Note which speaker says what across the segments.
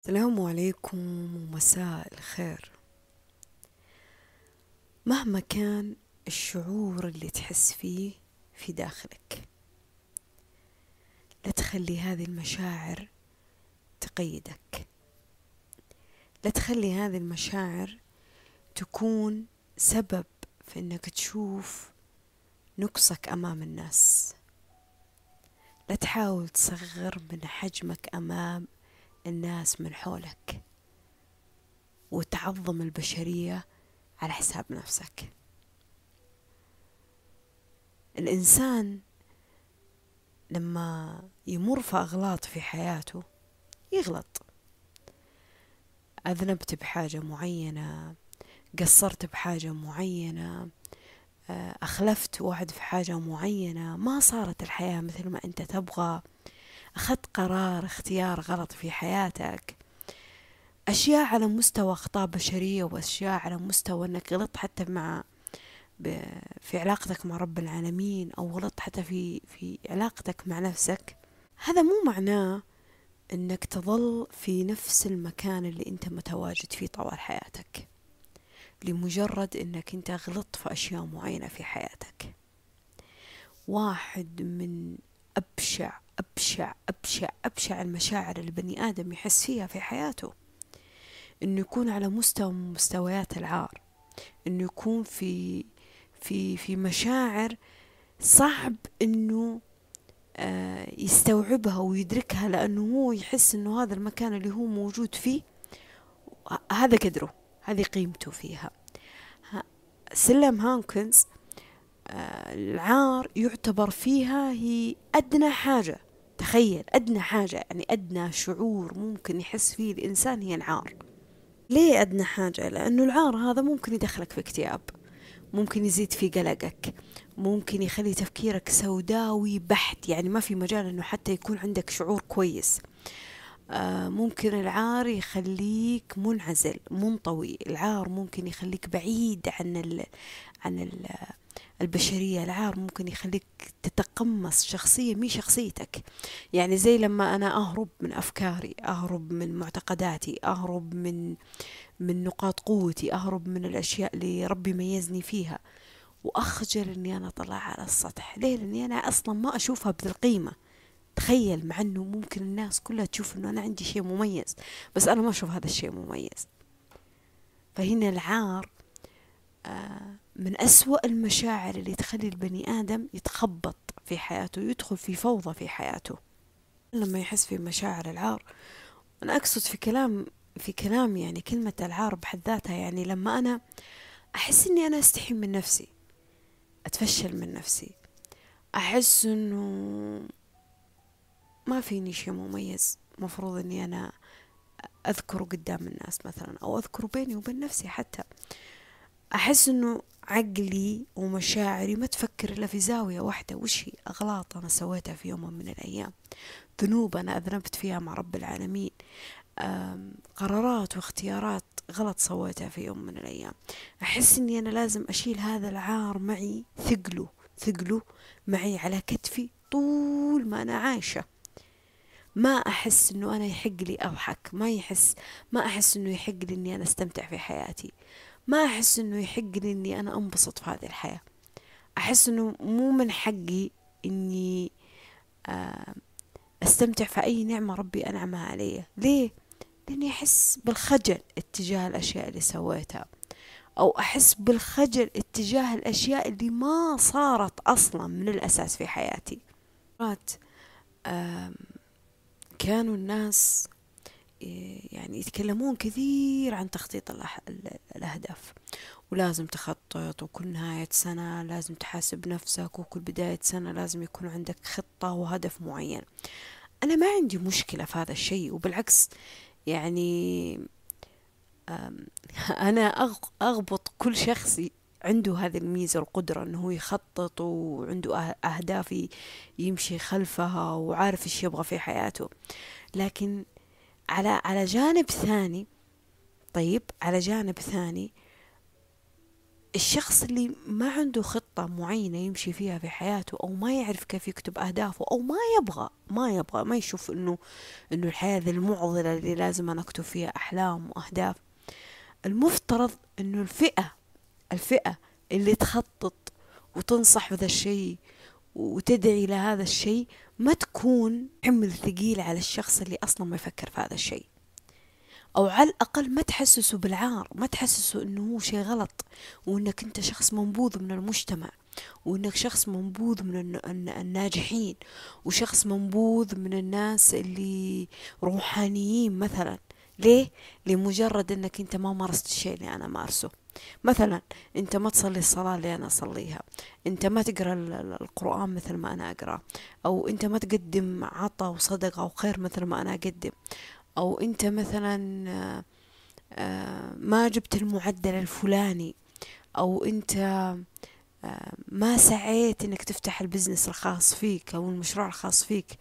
Speaker 1: السلام عليكم ومساء الخير. مهما كان الشعور اللي تحس فيه في داخلك لا تخلي هذه المشاعر تقيدك. لا تخلي هذه المشاعر تكون سبب في إنك تشوف نقصك أمام الناس. لا تحاول تصغر من حجمك أمام الناس من حولك وتعظم البشرية على حساب نفسك. الإنسان لما يمر في أغلاط في حياته يغلط. أذنبت بحاجة معينة قصرت بحاجة معينة أخلفت وعد في حاجة معينة ما صارت الحياة مثل ما أنت تبغى. أخذت قرار اختيار غلط في حياتك. أشياء على مستوى أخطاء بشرية وأشياء على مستوى أنك غلطت حتى مع في علاقتك مع رب العالمين أو غلطت حتى في في علاقتك مع نفسك. هذا مو معناه أنك تظل في نفس المكان اللي أنت متواجد فيه طوال حياتك. لمجرد أنك أنت غلطت في أشياء معينة في حياتك. واحد من أبشع أبشع أبشع أبشع المشاعر البني آدم يحس فيها في حياته. إنه يكون على مستوى من مستويات العار. إنه يكون في في في مشاعر صعب إنه آه يستوعبها ويدركها لأنه هو يحس إنه هذا المكان اللي هو موجود فيه هذا قدره هذه قيمته فيها. سلم هانكنز آه العار يعتبر فيها هي أدنى حاجة. تخيل أدنى حاجة يعني أدنى شعور ممكن يحس فيه الإنسان هي العار. ليه أدنى حاجة؟ لأنه العار هذا ممكن يدخلك في اكتئاب ممكن يزيد في قلقك ممكن يخلي تفكيرك سوداوي بحت يعني ما في مجال أنه حتى يكون عندك شعور كويس. آه ممكن العار يخليك منعزل منطوي. العار ممكن يخليك بعيد عن ال عن ال البشرية العار ممكن يخليك تتقمص شخصية مي شخصيتك. يعني زي لما أنا أهرب من أفكاري أهرب من معتقداتي أهرب من من نقاط قوتي أهرب من الأشياء اللي ربي ميزني فيها. وأخجل أني أنا أطلع على السطح. ليه؟ لأني أنا أصلا ما أشوفها بذي القيمة تخيل مع أنه ممكن الناس كلها تشوف أنه أنا عندي شيء مميز بس أنا ما أشوف هذا الشيء مميز. فهنا العار آه من أسوأ المشاعر اللي تخلي البني آدم يتخبط في حياته يدخل في فوضى في حياته. لما يحس في مشاعر العار أنا أقصد في كلام في كلام يعني كلمة العار بحد ذاتها يعني لما أنا أحس إني أنا أستحي من نفسي أتفشل من نفسي أحس إنه ما فيني شيء مميز مفروض إني أنا أذكره قدام الناس مثلا أو أذكره بيني وبين نفسي حتى. أحس إنه عقلي ومشاعري. ما تفكر إلا في زاوية واحدة. وش هي أغلاط أنا سويتها في يوم من الأيام؟ ذنوب أنا أذنبت فيها مع رب العالمين. قرارات واختيارات غلط سويتها في يوم من الأيام. أحس أني أنا لازم أشيل هذا العار معي ثقله ثقله معي على كتفي طول ما أنا عايشة. ما أحس أنه أنا يحق لي أضحك ما يحس ما أحس أنه يحق لي أني أنا أستمتع في حياتي. ما أحس إنه يحق لي إني أنا أنبسط في هذه الحياة. أحس إنه مو من حقي إني أستمتع في أي نعمة ربي أنعمها علي. ليه؟ لأني أحس بالخجل اتجاه الأشياء اللي سويتها. أو أحس بالخجل اتجاه الأشياء اللي ما صارت أصلا من الأساس في حياتي. كانوا الناس يعني يتكلمون كثير عن تخطيط الأهداف. ولازم تخطط وكل نهاية سنة لازم تحاسب نفسك وكل بداية سنة لازم يكون عندك خطة وهدف معين. أنا ما عندي مشكلة في هذا الشيء وبالعكس يعني أنا أغبط كل شخص عنده هذه الميزة والقدرة أنه يخطط وعنده أهداف يمشي خلفها وعارف إيش يبغى في حياته. لكن على على جانب ثاني طيب على جانب ثاني الشخص اللي ما عنده خطة معينة يمشي فيها في حياته أو ما يعرف كيف يكتب أهدافه أو ما يبغى ما يبغى ما يشوف إنه إنه الحياة ذي المعضلة اللي لازم أنا أكتب فيها أحلام وأهداف. المفترض إنه الفئة الفئة اللي تخطط وتنصح بهذا الشيء وتدعي لهذا الشيء ما تكون حمل ثقيل على الشخص اللي أصلا ما يفكر في هذا الشيء. أو على الأقل ما تحسسه بالعار ما تحسسه إنه هو شيء غلط وإنك أنت شخص منبوذ من المجتمع وإنك شخص منبوذ من الناجحين وشخص منبوذ من الناس اللي روحانيين مثلا. ليه؟ لمجرد إنك أنت ما مارست الشيء اللي أنا مارسه. مثلا أنت ما تصلي الصلاة اللي أنا أصليها. أنت ما تقرأ القرآن مثل ما أنا أقرأ. أو أنت ما تقدم عطا وصدقة وخير مثل ما أنا أقدم. أو أنت مثلا آه، ما جبت المعدل الفلاني. أو أنت آه، ما سعيت إنك تفتح البزنس الخاص فيك أو المشروع الخاص فيك.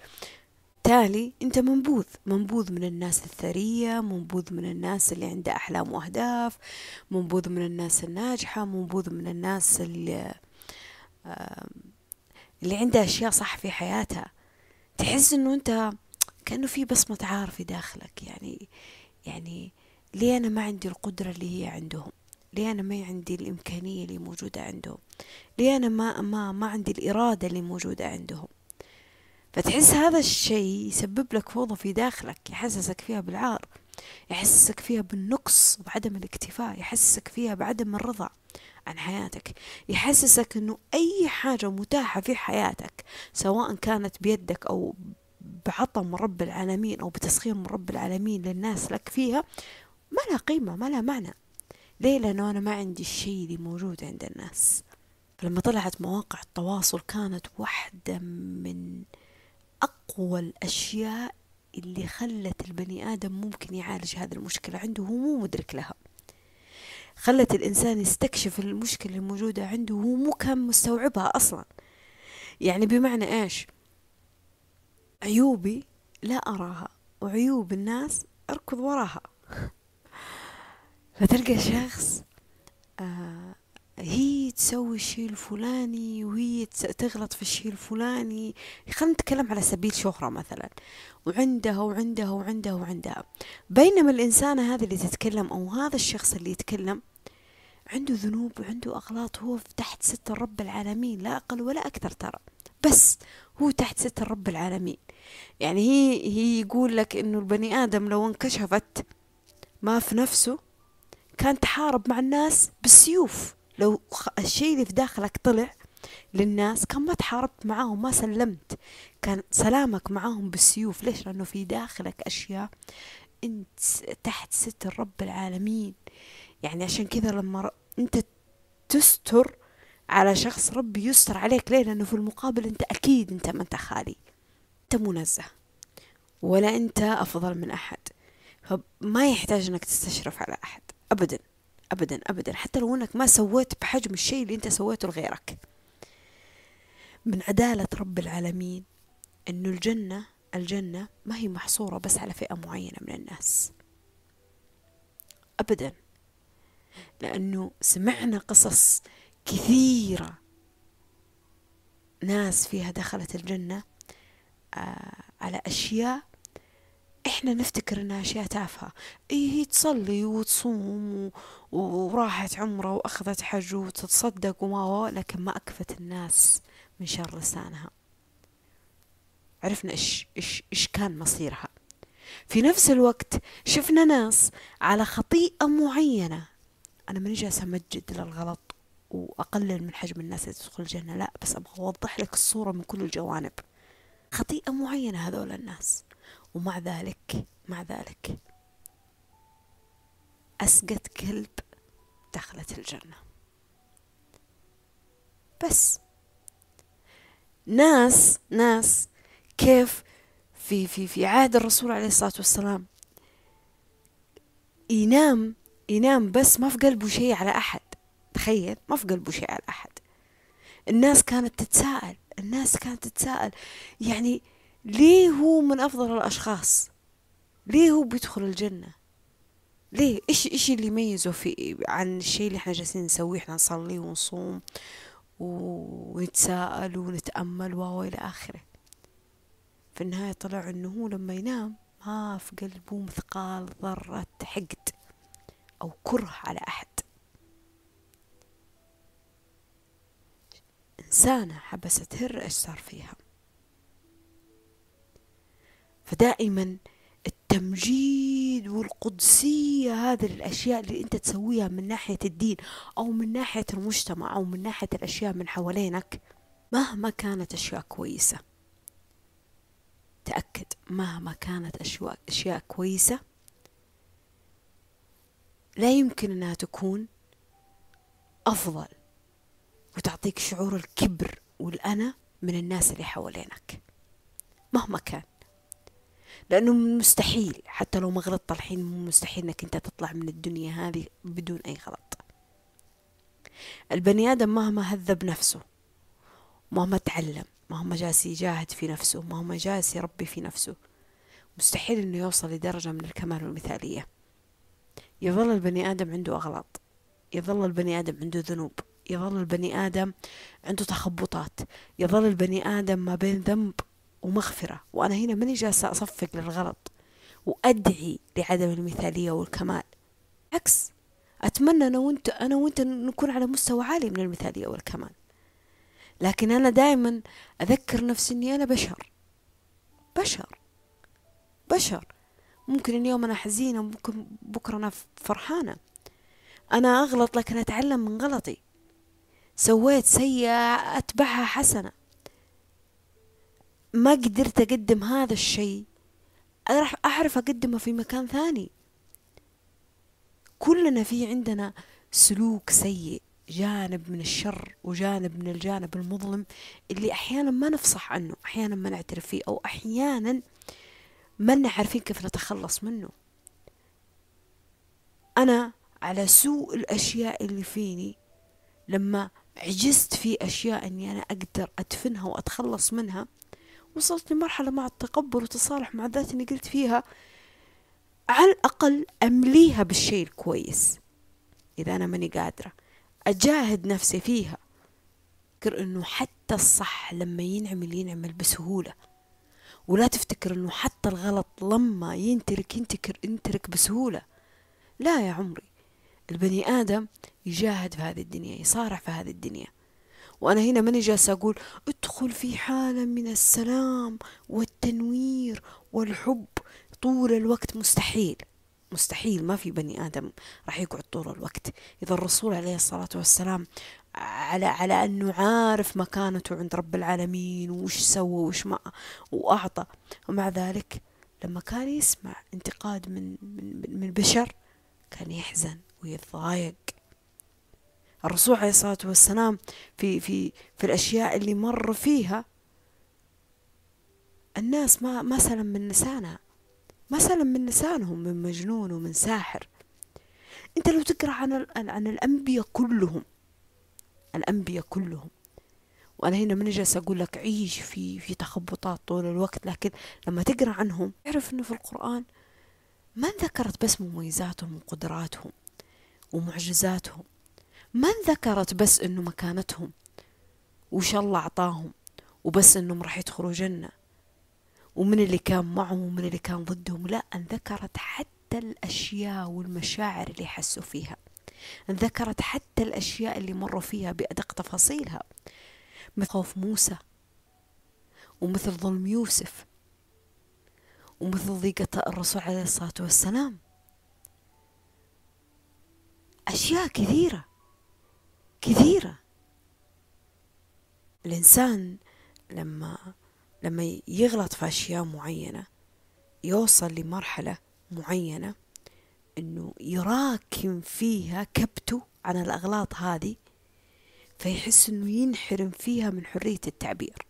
Speaker 1: بالتالي انت منبوذ منبوذ من الناس الثرية منبوذ من الناس اللي عندها أحلام وأهداف منبوذ من الناس الناجحة منبوذ من الناس اللي اللي عندها أشياء صح في حياتها. تحس إنه أنت كأنه في بصمة عار في داخلك يعني يعني ليه أنا ما عندي القدرة اللي هي عندهم؟ ليه أنا ما عندي الإمكانية اللي موجودة عندهم؟ ليه أنا ما ما ما عندي الإرادة اللي موجودة عندهم؟ فتحس هذا الشيء يسبب لك فوضى في داخلك يحسسك فيها بالعار يحسسك فيها بالنقص وعدم الاكتفاء يحسسك فيها بعدم الرضا عن حياتك يحسسك إنه أي حاجة متاحة في حياتك سواء كانت بيدك أو بعطى من رب العالمين أو بتسخير من رب العالمين للناس لك فيها ما لها قيمة ما لها معنى. ليه؟ لأنه أنا ما عندي الشيء اللي موجود عند الناس. لما طلعت مواقع التواصل كانت واحدة من أقوى الأشياء اللي خلت البني آدم ممكن يعالج هذه المشكلة عنده وهو مو مدرك لها. خلت الإنسان يستكشف المشكلة الموجودة عنده وهو مو كان مستوعبها أصلا. يعني بمعنى إيش؟ عيوبي لا أراها وعيوب الناس أركض وراها. فتلقى شخص آه هي تسوي الشيء الفلاني وهي تغلط في الشيء الفلاني. خلينا نتكلم على سبيل شهرة مثلا. وعندها وعندها وعندها وعندها. بينما الإنسانة هذه اللي تتكلم أو هذا الشخص اللي يتكلم عنده ذنوب وعنده أغلاط هو تحت ستر رب العالمين. لا أقل ولا أكثر ترى. بس هو تحت ستر رب العالمين. يعني هي هي يقول لك إنه البني آدم لو انكشفت ما في نفسه كان تحارب مع الناس بالسيوف. لو الشيء اللي في داخلك طلع للناس كان ما تحاربت معاهم ما سلمت. كان سلامك معاهم بالسيوف. ليش؟ لأنه في داخلك أشياء أنت تحت ستر رب العالمين. يعني عشان كذا لما أنت تستر على شخص ربي يستر عليك. ليه؟ لأنه في المقابل أنت أكيد أنت ما أنت خالي. أنت منزه. ولا أنت أفضل من أحد. فما يحتاج أنك تستشرف على أحد. أبدا. أبدا أبدا. حتى لو أنك ما سويت بحجم الشيء اللي أنت سويته لغيرك. من عدالة رب العالمين أنه الجنة الجنة ما هي محصورة بس على فئة معينة من الناس. أبدا. لأنه سمعنا قصص كثيرة ناس فيها دخلت الجنة آه على أشياء إحنا نفتكر انها أشياء تافهة. اي هي تصلي وتصوم وراحت عمرة وأخذت حج وتتصدق وما لكن ما أكفت الناس من شر لسانها. عرفنا إيش إيش إيش كان مصيرها. في نفس الوقت شفنا ناس على خطيئة معينة. أنا ماني جالسة أمجد للغلط وأقلل من حجم الناس اللي تدخل الجنة لا بس أبغى أوضح لك الصورة من كل الجوانب. خطيئة معينة هذول الناس. ومع ذلك مع ذلك أسقت كلب دخلت الجنة. بس ناس ناس كيف في في في عهد الرسول عليه الصلاة والسلام ينام ينام بس ما في قلبه شيء على أحد. تخيل ما في قلبه شيء على أحد. الناس كانت تتساءل الناس كانت تتساءل. يعني ليه هو من أفضل الأشخاص؟ ليه هو بيدخل الجنة؟ ليه؟ إيش إيش اللي يميزه في عن الشيء اللي إحنا جالسين نسويه؟ إحنا نصلي ونصوم ونتساءل ونتأمل والى آخره. في النهاية طلع إنه هو لما ينام ما في قلبه مثقال ذرة حقد أو كره على أحد. إنسانة حبست تهر إيش صار فيها. فدائما التمجيد والقدسية هذه الأشياء اللي أنت تسويها من ناحية الدين أو من ناحية المجتمع أو من ناحية الأشياء من حوالينك مهما كانت أشياء كويسة. تأكد مهما كانت أشياء, أشياء كويسة لا يمكن أنها تكون أفضل وتعطيك شعور الكبر والأنا من الناس اللي حوالينك مهما كان. لأنه مستحيل حتى لو ما غلطت الحين مستحيل أنك أنت تطلع من الدنيا هذه بدون أي غلط. البني آدم مهما هذب نفسه مهما تعلم مهما جالس يجاهد في نفسه مهما جالس يربي في نفسه مستحيل أنه يوصل لدرجة من الكمال والمثالية. يظل البني آدم عنده أغلاط يظل البني آدم عنده ذنوب يظل البني آدم عنده تخبطات يظل البني آدم ما بين ذنب ومغفرة وأنا هنا ماني جالسة أصفق للغلط وأدعي لعدم المثالية والكمال. عكس أتمنى أنا وأنت أنا وأنت نكون على مستوى عالي من المثالية والكمال. لكن أنا دائما أذكر نفسي إني أنا بشر. بشر. بشر. ممكن اليوم أنا حزينة ممكن بكرة أنا فرحانة. أنا أغلط لكن أتعلم من غلطي. سويت سيئة أتبعها حسنة. ما قدرت أقدم هذا الشيء. راح أعرف أقدمه في مكان ثاني. كلنا في عندنا سلوك سيء جانب من الشر وجانب من الجانب المظلم اللي أحيانا ما نفصح عنه أحيانا ما نعترف فيه أو أحيانا ما عارفين كيف نتخلص منه. أنا على سوء الأشياء اللي فيني لما عجزت في أشياء أني أنا أقدر أدفنها وأتخلص منها وصلت لمرحلة مع التقبل والتصالح مع ذاتي أني قلت فيها على الأقل أمليها بالشيء الكويس. إذا أنا ماني قادرة أجاهد نفسي فيها. فكر إنه حتى الصح لما ينعمل ينعمل بسهولة. ولا تفتكر إنه حتى الغلط لما ينترك ينتكر ينترك بسهولة. لا يا عمري. البني آدم يجاهد في هذه الدنيا يصارع في هذه الدنيا. وأنا هنا ماني جالسة أقول ادخل في حالة من السلام والتنوير والحب. طول الوقت مستحيل مستحيل. ما في بني آدم راح يقعد طول الوقت. إذا الرسول عليه الصلاة والسلام على على أنه عارف مكانته عند رب العالمين وش سوى وش ما وأعطى. ومع ذلك لما كان يسمع انتقاد من من من بشر كان يحزن ويتضايق. الرسول عليه الصلاة والسلام في في في الأشياء اللي مر فيها الناس ما ما سلم من لسانها ما سلم من لسانهم من مجنون ومن ساحر. أنت لو تقرأ عن عن الأنبياء كلهم الأنبياء كلهم وأنا هنا من جالس أقول لك عيش في في تخبطات طول الوقت لكن لما تقرأ عنهم اعرف إنه في القرآن ما ذكرت بس مميزاتهم وقدراتهم ومعجزاتهم. ما ذكرت بس إنه مكانتهم؟ وش الله أعطاهم؟ وبس إنهم راح يدخلوا جنة. ومن اللي كان معهم ومن اللي كان ضدهم؟ لا أن ذكرت حتى الأشياء والمشاعر اللي حسوا فيها. ذكرت حتى الأشياء اللي مروا فيها بأدق تفاصيلها. مثل خوف موسى ومثل ظلم يوسف ومثل ضيقة الرسول عليه الصلاة والسلام. أشياء كثيرة. كثيرة. الإنسان لما لما يغلط في أشياء معينة يوصل لمرحلة معينة إنه يراكم فيها كبته عن الأغلاط هذه فيحس إنه ينحرم فيها من حرية التعبير.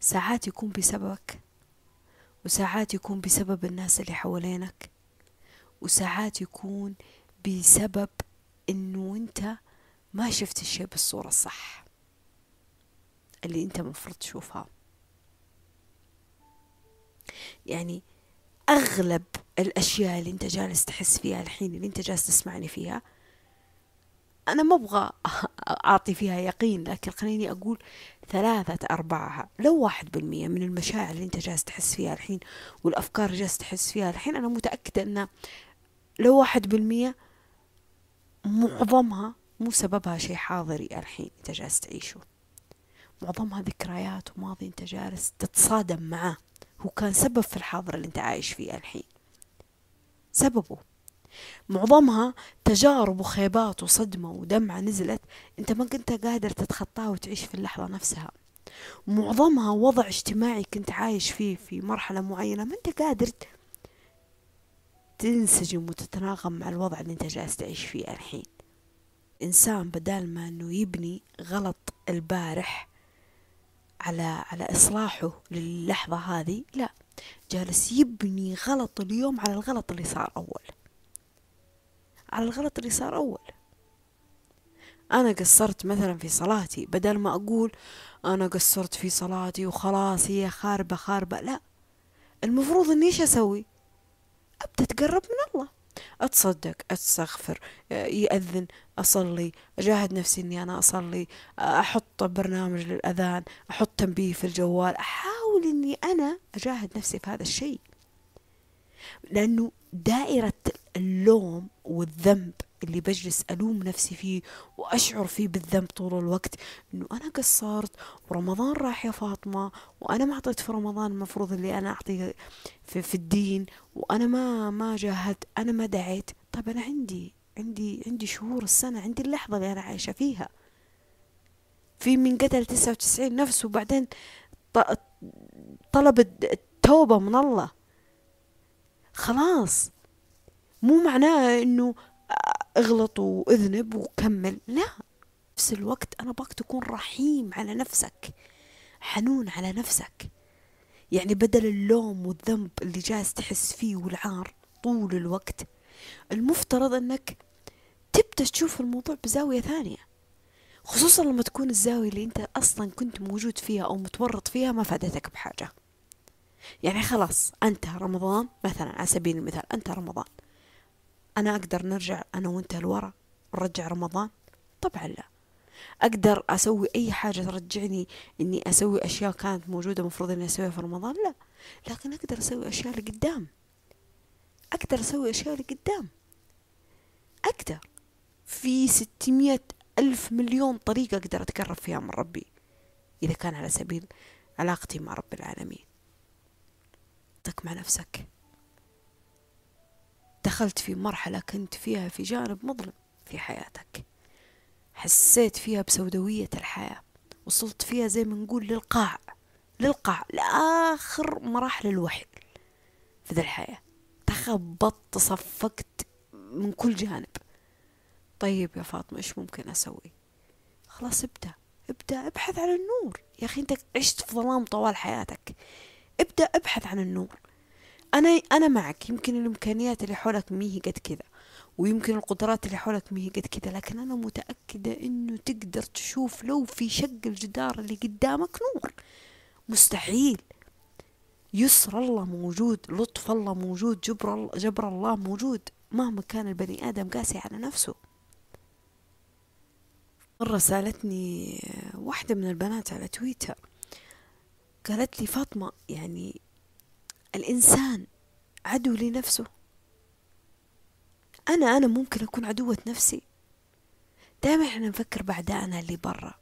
Speaker 1: ساعات يكون بسببك وساعات يكون بسبب الناس اللي حوالينك وساعات يكون بسبب إنه أنت ما شفت الشيء بالصورة الصح اللي أنت مفروض تشوفها. يعني أغلب الأشياء اللي أنت جالس تحس فيها الحين اللي أنت جالس تسمعني فيها أنا ما أبغى أعطي فيها يقين لكن خليني أقول ثلاثة أرباعها لو واحد بالمية من المشاعر اللي أنت جالس تحس فيها الحين والأفكار اللي جالس تحس فيها الحين أنا متأكدة أن لو واحد بالمية معظمها مو سببها شيء حاضري الحين أنت جالس تعيشه. معظمها ذكريات وماضي أنت جالس تتصادم معاه هو كان سبب في الحاضر اللي أنت عايش فيه الحين. سببه. معظمها تجارب وخيبات وصدمة ودمعة نزلت انت ما كنت قادر تتخطاها وتعيش في اللحظة نفسها. معظمها وضع اجتماعي كنت عايش فيه في مرحلة معينة ما انت قادر تنسجم وتتناغم مع الوضع اللي انت جالس تعيش فيه الحين. إنسان بدال ما أنه يبني غلط البارح على على إصلاحه للحظة هذه لا. جالس يبني غلط اليوم على الغلط اللي صار أول. على الغلط اللي صار أول. أنا قصرت مثلا في صلاتي بدل ما أقول أنا قصرت في صلاتي وخلاص هي خاربة خاربة لا. المفروض إني إيش أسوي؟ أبدأ أتقرب من الله. أتصدق أستغفر يأذن أصلي أجاهد نفسي إني أنا أصلي أحط برنامج للأذان أحط تنبيه في الجوال أحاول إني أنا أجاهد نفسي في هذا الشيء. لأنه دائرة اللوم والذنب اللي بجلس ألوم نفسي فيه وأشعر فيه بالذنب طول الوقت إنه أنا قصرت ورمضان راح يا فاطمة وأنا ما أعطيت في رمضان المفروض اللي أنا أعطيه في, في الدين وأنا ما ما جاهدت أنا ما دعيت. طيب أنا عندي عندي عندي شهور السنة عندي اللحظة اللي أنا عايشة فيها. في من قتل تسعة وتسعين نفس وبعدين طلب التوبة من الله. خلاص. مو معناه إنه اغلط واذنب وكمل. لا نفس الوقت أنا باك تكون رحيم على نفسك حنون على نفسك. يعني بدل اللوم والذنب اللي جالس تحس فيه والعار طول الوقت المفترض إنك تبدأ تشوف الموضوع بزاوية ثانية. خصوصا لما تكون الزاوية اللي أنت أصلا كنت موجود فيها أو متورط فيها ما فادتك بحاجة. يعني خلاص انتهى رمضان مثلا على سبيل المثال انتهى رمضان. أنا أقدر نرجع أنا وأنت لورا ونرجع رمضان؟ طبعا لا. أقدر أسوي أي حاجة ترجعني إني أسوي أشياء كانت موجودة مفروض إني أسويها في رمضان؟ لا. لكن أقدر أسوي أشياء لقدام. أقدر أسوي أشياء لقدام. أقدر. في ستمية ألف مليون طريقة أقدر أتقرب فيها من ربي إذا كان على سبيل علاقتي مع رب العالمين. مع نفسك. دخلت في مرحلة كنت فيها في جانب مظلم في حياتك. حسيت فيها بسوداوية الحياة. وصلت فيها زي ما نقول للقاع. للقاع. لآخر مراحل الوحي في ذا الحياة. تخبطت صفقت من كل جانب. طيب يا فاطمة إيش ممكن أسوي؟ خلاص ابدأ. ابدأ ابحث عن النور. يا أخي أنت عشت في ظلام طوال حياتك. ابدأ ابحث عن النور. أنا أنا معك. يمكن الإمكانيات اللي حولك مي قد كذا ويمكن القدرات اللي حولك مي قد كذا لكن أنا متأكدة إنه تقدر تشوف لو في شق الجدار اللي قدامك نور. مستحيل. يسر الله موجود لطف الله موجود جبر الله, جبر الله موجود مهما كان البني آدم قاسي على نفسه. مرة سألتني واحدة من البنات على تويتر قالت لي فاطمة يعني الإنسان عدو لنفسه. أنا أنا ممكن أكون عدوة نفسي. دائما إحنا نفكر بأعدائنا اللي برا.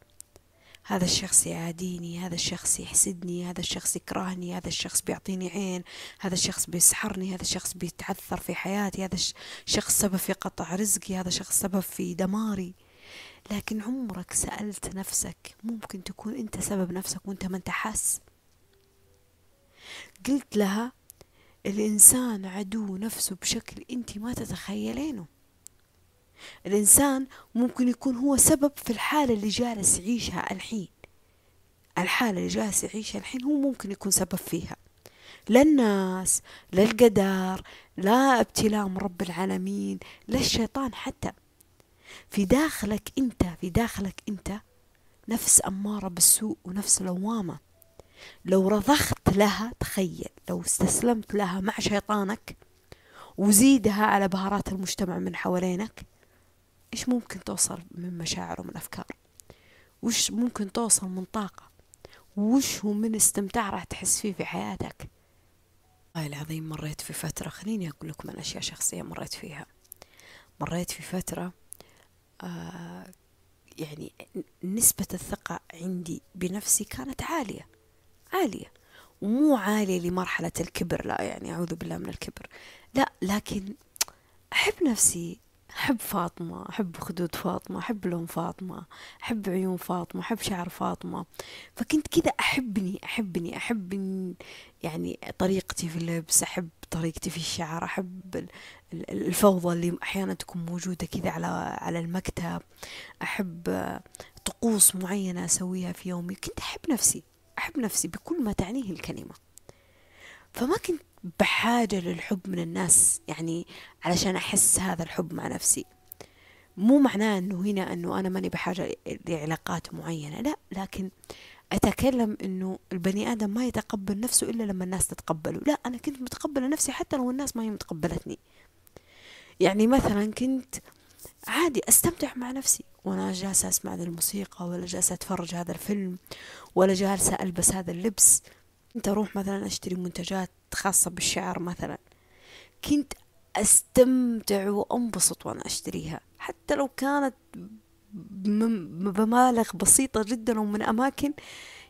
Speaker 1: هذا الشخص يعاديني هذا الشخص يحسدني هذا الشخص يكرهني هذا الشخص بيعطيني عين هذا الشخص بيسحرني هذا الشخص بيتعثر في حياتي هذا الشخص سبب في قطع رزقي هذا الشخص سبب في دماري. لكن عمرك سألت نفسك ممكن تكون أنت سبب نفسك وأنت ما أنت حاس. قلت لها الإنسان عدو نفسه بشكل أنت ما تتخيلينه. الإنسان ممكن يكون هو سبب في الحالة اللي جالس يعيشها الحين. الحالة اللي جالس يعيشها الحين هو ممكن يكون سبب فيها. لا الناس لا القدر لا ابتلاء من رب العالمين لا الشيطان حتى. في داخلك أنت في داخلك أنت نفس أمارة بالسوء ونفس لوامة. لو رضخت لها تخيل لو استسلمت لها مع شيطانك وزيدها على بهارات المجتمع من حوالينك إيش ممكن توصل من مشاعر ومن أفكار؟ وش ممكن توصل من طاقة؟ وش هو من استمتاع راح تحس فيه في حياتك؟ والله العظيم مريت في فترة خليني أقول لكم عن أشياء شخصية مريت فيها. مريت في فترة آه يعني نسبة الثقة عندي بنفسي كانت عالية. عالية. ومو عالية لمرحلة الكبر لا يعني أعوذ بالله من الكبر. لا لكن أحب نفسي أحب فاطمة أحب خدود فاطمة أحب لون فاطمة أحب عيون فاطمة أحب شعر فاطمة. فكنت كذا أحبني أحبني أحب يعني طريقتي في اللبس أحب طريقتي في الشعر أحب الفوضى اللي أحيانا تكون موجودة كذا على على المكتب. أحب طقوس معينة أسويها في يومي. كنت أحب نفسي. أحب نفسي بكل ما تعنيه الكلمة. فما كنت بحاجة للحب من الناس يعني علشان أحس هذا الحب مع نفسي. مو معناه أنه هنا أنه أنا ماني بحاجة لعلاقات معينة لا لكن أتكلم أنه البني آدم ما يتقبل نفسه إلا لما الناس تتقبله. لا أنا كنت متقبلة نفسي حتى لو الناس ما هي متقبلتني. يعني مثلا كنت عادي أستمتع مع نفسي. وأنا جالسة أسمع الموسيقى ولا جالسة أتفرج هذا الفيلم ولا جالسة ألبس هذا اللبس. كنت أروح مثلا أشتري منتجات خاصة بالشعر مثلا. كنت أستمتع وأنبسط وأنا أشتريها. حتى لو كانت بمبالغ بسيطة جدا ومن أماكن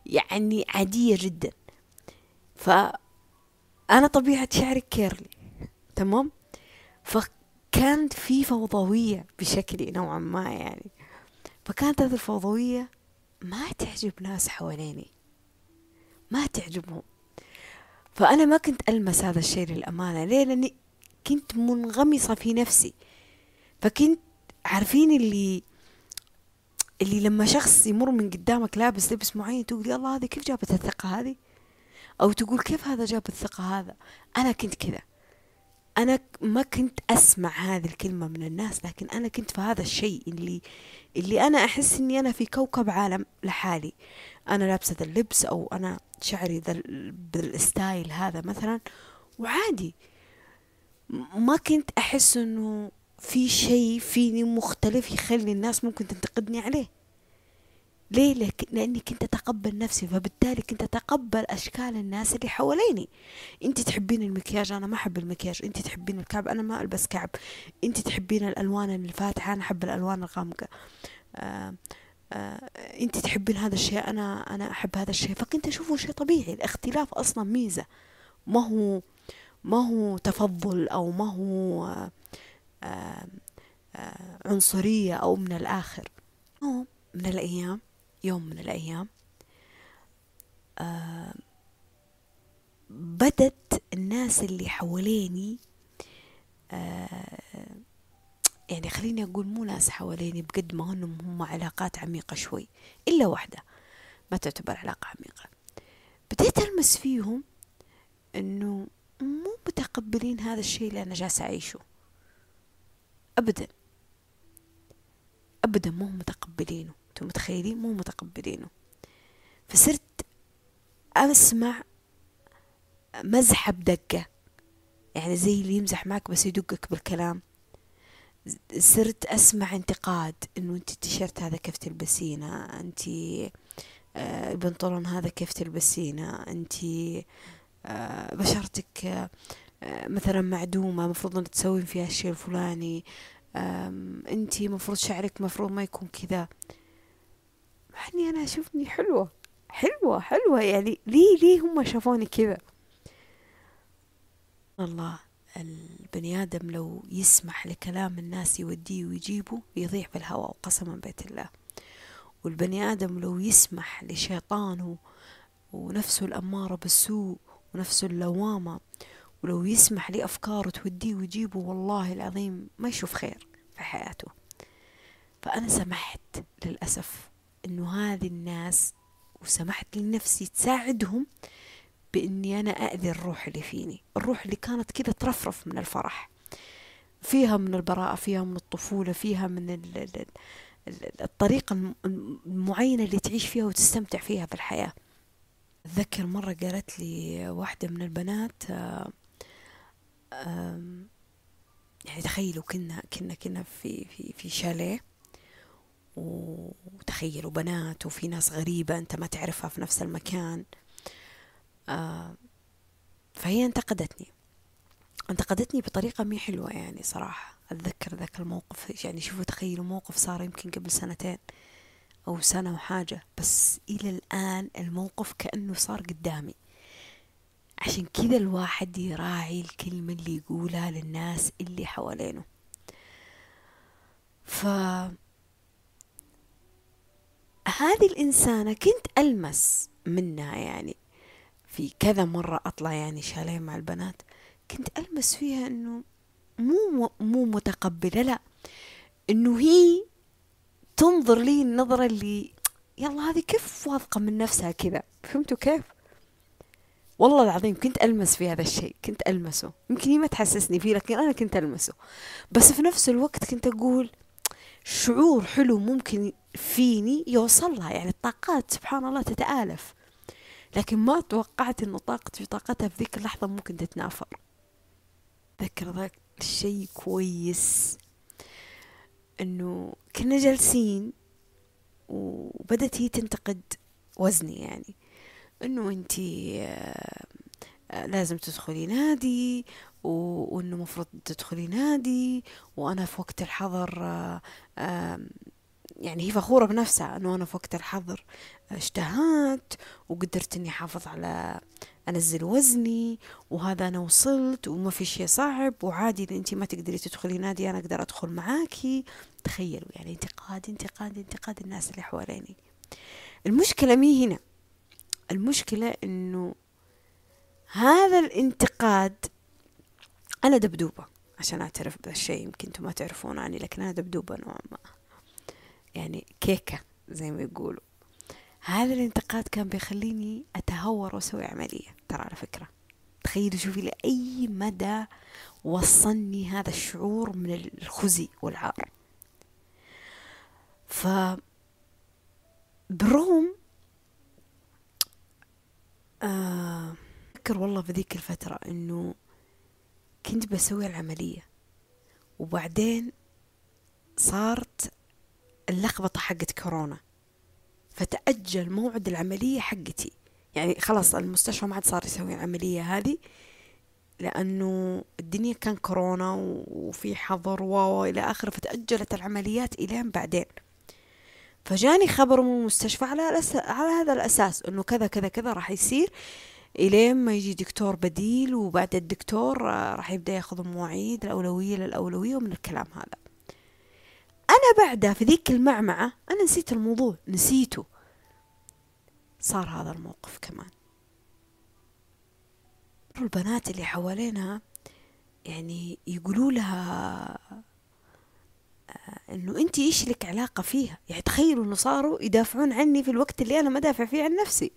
Speaker 1: يعني عادية جدا. فانا طبيعة شعري كيرلي. تمام؟ ف كانت في فوضوية بشكل نوعا ما يعني. فكانت هذه الفوضوية ما تعجب ناس حواليني. ما تعجبهم. فأنا ما كنت ألمس هذا الشيء للأمانة. ليه؟ لأني كنت منغمسة في نفسي. فكنت عارفين اللي اللي لما شخص يمر من قدامك لابس لبس معين تقول يا الله هذه كيف جابت الثقة هذه؟ أو تقول كيف هذا جاب الثقة هذا؟ أنا كنت كذا. أنا ما كنت أسمع هذه الكلمة من الناس لكن أنا كنت في هذا الشيء اللي اللي أنا أحس إني أنا في كوكب عالم لحالي. أنا لابسة ذا اللبس أو أنا شعري ذا بالستايل هذا مثلا وعادي. ما كنت أحس إنه في شيء فيني مختلف يخلي الناس ممكن تنتقدني عليه. ليه؟ لك لاني كنت اتقبل نفسي فبالتالي كنت اتقبل أشكال الناس اللي حواليني. أنت تحبين المكياج أنا ما أحب المكياج. أنت تحبين الكعب أنا ما ألبس كعب. أنت تحبين الألوان الفاتحة أنا أحب الألوان الغامقة. آه آه أنت تحبين هذا الشيء أنا أنا أحب هذا الشيء. فكنت اشوفه شيء طبيعي. الاختلاف أصلا ميزة. ما هو ما هو تفضل أو ما هو آه عنصرية أو من الآخر. من الأيام يوم من الأيام آه بدت الناس اللي حواليني آه يعني خليني أقول مو ناس حواليني بقد ما هنهم هم علاقات عميقة شوي إلا واحدة ما تعتبر علاقة عميقة. بديت ألمس فيهم إنه مو متقبلين هذا الشيء اللي أنا جالسة أعيشه. أبدا. أبدا مو متقبلينه. أنتم متخيلين؟ مو متقبلينه. فصرت أسمع مزحة بدقة يعني زي اللي يمزح معك بس يدقك بالكلام. صرت أسمع انتقاد إنه أنت التيشيرت هذا كيف تلبسينه؟ أنت آه، البنطلون هذا كيف تلبسينه؟ أنت آه، بشرتك آه، مثلا معدومة مفروض إنك تسوين فيها الشيء الفلاني. أنت مفروض شعرك مفروض ما يكون كذا. مع اني أنا اشوفني حلوة حلوة حلوة يعني ليه ليه هم شافوني كذا الله البني آدم لو يسمح لكلام الناس يوديه ويجيبه يضيع في الهواء وقسما بيت الله. والبني آدم لو يسمح لشيطانه ونفسه الأمارة بالسوء ونفسه اللوامة ولو يسمح لأفكاره توديه ويجيبه والله العظيم ما يشوف خير في حياته. فأنا سمحت للأسف إنه هذه الناس وسمحت لنفسي تساعدهم بإني أنا اذي الروح اللي فيني. الروح اللي كانت كذا ترفرف من الفرح. فيها من البراءة فيها من الطفولة فيها من الطريقة المعينة اللي تعيش فيها وتستمتع فيها بالحياة أتذكر مرة قالت لي واحدة من البنات يعني تخيلوا كنا كنا كنا في في في شاليه. وتخيلوا بنات وفي ناس غريبة أنت ما تعرفها في نفس المكان. آه فهي انتقدتني. انتقدتني بطريقة مي حلوة يعني صراحة. أتذكر ذاك الموقف يعني شوفوا تخيلوا موقف صار يمكن قبل سنتين أو سنة وحاجة بس إلى الآن الموقف كأنه صار قدامي. عشان كذا الواحد يراعي الكلمة اللي يقولها للناس اللي حوالينه. ف هذه الإنسانة كنت ألمس منها يعني. في كذا مرة أطلع يعني شاليه مع البنات كنت ألمس فيها إنه مو مو متقبلة لا. إنه هي تنظر لي النظرة اللي يلا هذه كيف واثقة من نفسها كذا؟ فهمتوا كيف؟ والله العظيم كنت ألمس في هذا الشيء كنت ألمسه. يمكن هي ما تحسسني فيه لكن أنا كنت ألمسه. بس في نفس الوقت كنت أقول شعور حلو ممكن فيني يوصلها يعني الطاقات سبحان الله تتآلف. لكن ما توقعت إنه طاقتي وطاقتها في ذيك اللحظة ممكن تتنافر. ذكر ذاك الشيء كويس. إنه كنا جالسين وبدت هي تنتقد وزني يعني. إنه أنتي آه، لازم تدخلي نادي وإنه مفروض تدخلي نادي وأنا في وقت الحظر آه، يعني هي فخورة بنفسها إنه أنا في وقت الحظر اشتهات وقدرت إني أحافظ على أنزل وزني وهذا أنا وصلت وما في شيء صعب وعادي إذا أنت ما تقدري تدخلي نادي أنا أقدر أدخل معاكي. تخيلوا يعني انتقاد انتقاد انتقاد الناس اللي حواليني. المشكلة مي هنا؟ المشكلة إنه هذا الانتقاد أنا دبدوبة عشان أعترف بهذا الشيء. يمكن أنتم ما تعرفون عني لكن أنا دبدوبة نوعا ما. يعني كيكة زي ما يقولوا. هذا الانتقاد كان بيخليني أتهور وأسوي عملية. ترى على فكرة تخيلوا شوفي لأي مدى وصلني هذا الشعور من الخزي والعار. ف بالرغم آه، أذكر والله في ذيك الفترة إنه كنت بسوي العملية وبعدين صارت اللخبطة حقت كورونا. فتأجل موعد العملية حقتي. يعني خلاص المستشفى ما عاد صار يسوي العملية هذه لأنه الدنيا كان كورونا وفي حظر و إلى آخره. فتأجلت العمليات إلين بعدين. فجاني خبر من المستشفى على على هذا الأساس إنه كذا كذا كذا راح يصير. إلين ما يجي دكتور بديل وبعد الدكتور راح يبدأ ياخذ المواعيد الأولوية للأولوية ومن الكلام هذا. أنا بعدها في ذيك المعمعة أنا نسيت الموضوع نسيته. صار هذا الموقف كمان. البنات اللي حوالينها يعني يقولوا لها آه، إنه انت إيش لك علاقة فيها؟ يعني تخيلوا إنه صاروا يدافعون عني في الوقت اللي أنا ما دافع فيه عن نفسي.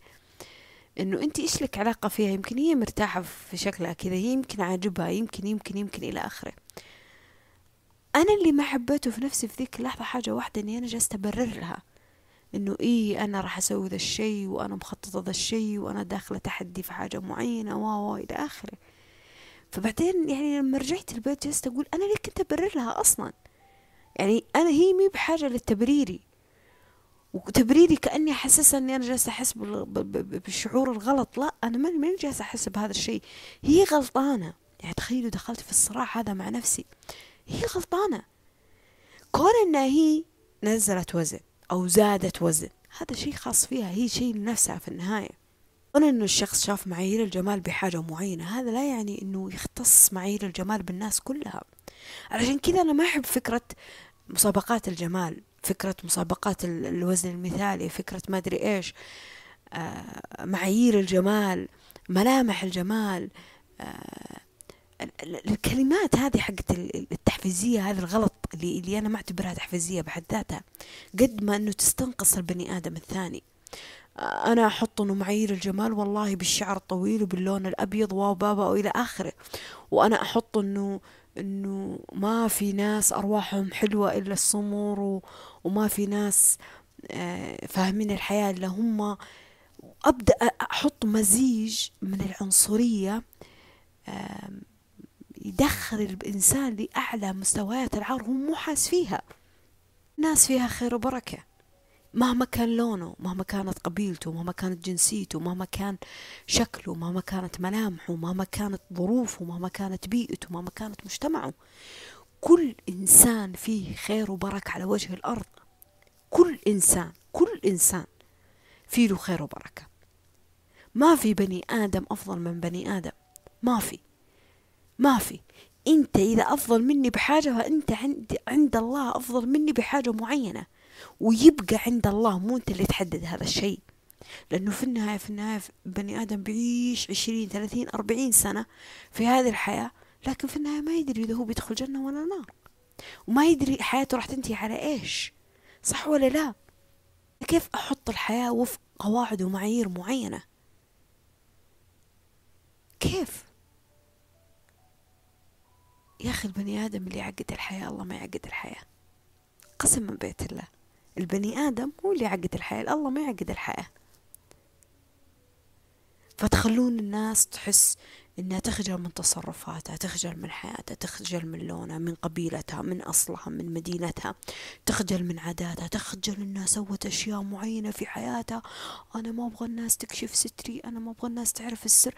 Speaker 1: إنه انت إيش لك علاقة فيها؟ يمكن هي مرتاحة في شكلها كذا هي يمكن عاجبها يمكن يمكن يمكن إلى آخره. أنا اللي ما حبيته في نفسي في ذيك اللحظة حاجة واحدة إني أنا جالسة أبرر لها. إنه إيه أنا راح أسوي ذا الشيء وأنا مخططة ذا الشيء وأنا داخلة تحدي في حاجة معينة و إلى آخره. فبعدين يعني لما رجعت البيت جلست أقول أنا ليه كنت أبرر لها أصلا؟ يعني أنا هي مي بحاجة للتبريري وتبريري كأني احسسها إني أنا جالسة أحس بالشعور الغلط. لا أنا ماني جالسة أحس بهذا الشيء. هي غلطانة. يعني تخيلوا دخلت في الصراع هذا مع نفسي. هي غلطانة. كون انها هي نزلت وزن أو زادت وزن هذا شيء خاص فيها. هي شيء لنفسها في النهاية. كون إنه الشخص شاف معايير الجمال بحاجة معينة هذا لا يعني إنه يختص معايير الجمال بالناس كلها. علشان كذا أنا ما أحب فكرة مسابقات الجمال. فكرة مسابقات الوزن المثالي فكرة ما أدري إيش آه معايير الجمال ملامح الجمال آه الكلمات هذه حقت التحفيزية هذا الغلط اللي, اللي أنا ما أعتبرها تحفيزية بحد ذاتها قد ما أنه تستنقص البني آدم الثاني. أنا أحط أنه معايير الجمال والله بالشعر الطويل وباللون الأبيض وبابا وإلى آخره. وأنا أحط أنه أنه ما في ناس أرواحهم حلوة إلا السمر وما في ناس آه، فاهمين الحياة إلا هم. أبدأ أحط مزيج من العنصرية يدخل الإنسان لأعلى مستويات العار. هو مو حاس فيها. ناس فيها خير وبركة. مهما كان لونه مهما كانت قبيلته مهما كانت جنسيته مهما كان شكله مهما كانت ملامحه مهما كانت ظروفه مهما كانت بيئته مهما كانت مجتمعه. كل إنسان فيه خير وبركة على وجه الأرض. كل إنسان كل إنسان فيه له خير وبركة. ما في بني آدم أفضل من بني آدم. ما في. ما في. أنت إذا أفضل مني بحاجة فأنت عند عند الله أفضل مني بحاجة معينة. ويبقى عند الله مو أنت اللي تحدد هذا الشيء. لأنه في النهاية في النهاية بني آدم بيعيش عشرين ثلاثين أربعين سنة في هذه الحياة لكن في النهاية ما يدري إذا هو بيدخل جنة ولا نار وما يدري حياته راح تنتهي على إيش صح ولا لا؟ كيف أحط الحياة وفق قواعد ومعايير معينة؟ كيف؟ يا أخي البني آدم اللي يعقد الحياة الله ما يعقد الحياة. قسما بيت الله. البني آدم هو اللي يعقد الحياة الله ما يعقد الحياة. فتخلون الناس تحس إنها تخجل من تصرفاتها تخجل من حياتها تخجل من لونها من قبيلتها من أصلها من مدينتها تخجل من عاداتها تخجل إنها سوت أشياء معينة في حياتها. أنا ما أبغى الناس تكشف ستري أنا ما أبغى الناس تعرف السر.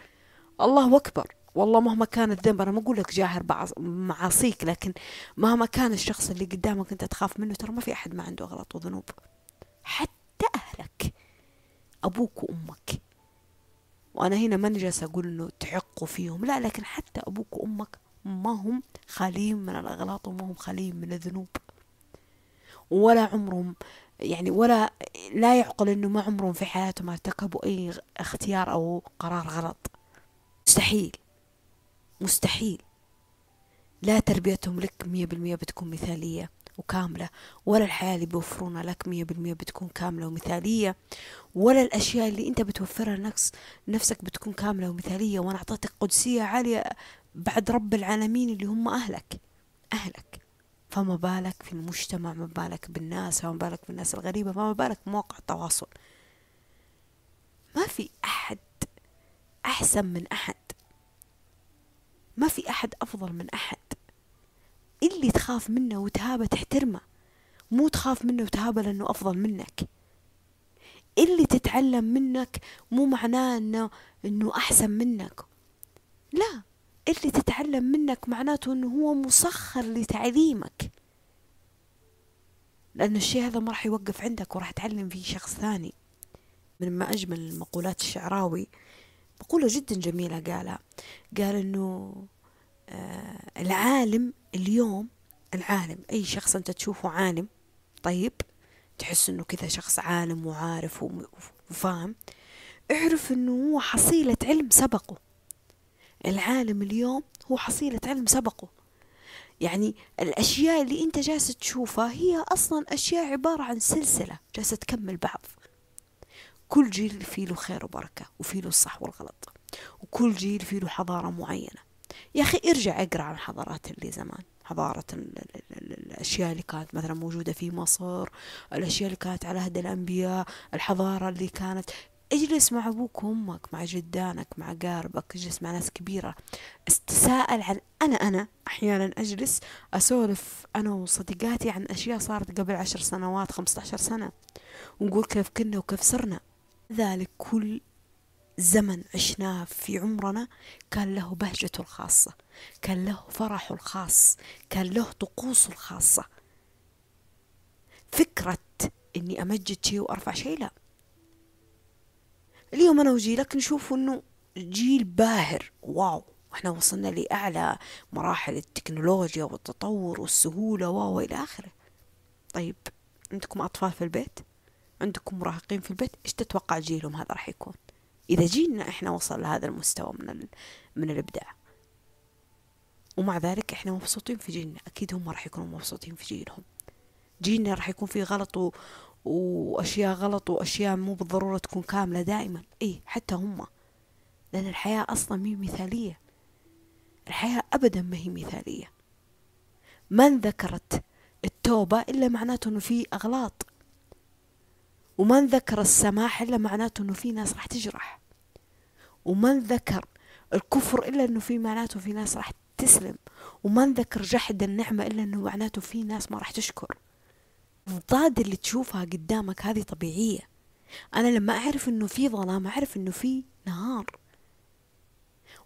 Speaker 1: الله أكبر. والله مهما كان الذنب أنا ما أقول لك جاهر معاصيك لكن مهما كان الشخص اللي قدامك أنت تخاف منه ترى ما في أحد ما عنده غلط وذنوب. حتى أهلك أبوك وأمك. وأنا هنا ما نجلس أقول إنه تعقوا فيهم لا لكن حتى أبوك وأمك ما هم خاليين من الأغلاط وما هم خاليين من الذنوب. ولا عمرهم يعني ولا لا يعقل إنه ما عمرهم في حياتهم ارتكبوا أي اختيار أو قرار غلط. مستحيل. مستحيل. لا تربيتهم لك مية بالمية بتكون مثالية وكاملة ولا الحياة اللي بيوفرونها لك مية بالمية بتكون كاملة ومثالية ولا الأشياء اللي أنت بتوفرها لنفس نفسك بتكون كاملة ومثالية وأنا أعطيتك قدسية عالية بعد رب العالمين اللي هم أهلك. أهلك. فما بالك في المجتمع ما بالك بالناس فما بالك بالناس الغريبة فما بالك بمواقع التواصل. ما في أحد أحسن من أحد. ما في أحد أفضل من أحد. اللي تخاف منه وتهابه تحترمه مو تخاف منه وتهابه لأنه أفضل منك. اللي تتعلم منك مو معناه إنه إنه أحسن منك. لا اللي تتعلم منك معناته إنه هو مسخر لتعليمك. لأن الشيء هذا ما راح يوقف عندك وراح تعلم فيه شخص ثاني. من ما أجمل مقولات الشعراوي مقولة جدا جميلة قالها. قال إنه آه العالم اليوم العالم أي شخص أنت تشوفه عالم طيب تحس إنه كذا شخص عالم وعارف وفاهم. اعرف إنه هو حصيلة علم سبقه. العالم اليوم هو حصيلة علم سبقه. يعني الأشياء اللي أنت جالس تشوفها هي أصلا أشياء عبارة عن سلسلة جالسة تكمل بعض. كل جيل فيه له خير وبركة وفيه له الصح والغلط وكل جيل فيه له حضارة معينة. يا أخي ارجع اقرأ عن حضارات اللي زمان حضارة الأشياء اللي كانت مثلا موجودة في مصر الأشياء اللي كانت على عهد الأنبياء الحضارة اللي كانت. اجلس مع أبوك وأمك مع جدانك مع قاربك اجلس مع ناس كبيرة. استساءل عن أنا أنا أحيانا أجلس أسولف أنا وصديقاتي عن أشياء صارت قبل عشر سنوات خمسة عشر سنة ونقول كيف كنا وكيف صرنا. ذلك كل زمن عشناه في عمرنا كان له بهجته الخاصة كان له فرحه الخاص كان له طقوسه الخاصة. فكرة إني أمجد شيء وأرفع شيء لا. اليوم أنا وجيلك نشوف إنه جيل باهر. واو! إحنا وصلنا لأعلى مراحل التكنولوجيا والتطور والسهولة واو إلى آخره. طيب عندكم أطفال في البيت؟ عندكم مراهقين في البيت إيش تتوقع جيلهم هذا راح يكون؟ إذا جيلنا إحنا وصل لهذا المستوى من, ال... من الإبداع. ومع ذلك إحنا مبسوطين في جيلنا. أكيد هم راح يكونوا مبسوطين في جيلهم. جيلنا راح يكون فيه غلط و... وأشياء غلط وأشياء مو بالضرورة تكون كاملة دائما. إيه حتى هم. لأن الحياة أصلا مي مثالية. الحياة أبدا ما هي مثالية. من ذكرت التوبة إلا معناته أنه في أغلاط. ومن ذكر السماح إلا معناته أنه في ناس راح تجرح. ومن ذكر الكفر إلا أنه في معناته في ناس راح تستسلم وما نذكر جحد النعمة إلا أنه معناته في ناس ما راح تشكر. الضاد اللي تشوفها قدامك هذه طبيعية. أنا لما أعرف أنه في ظلام أعرف أنه في نهار.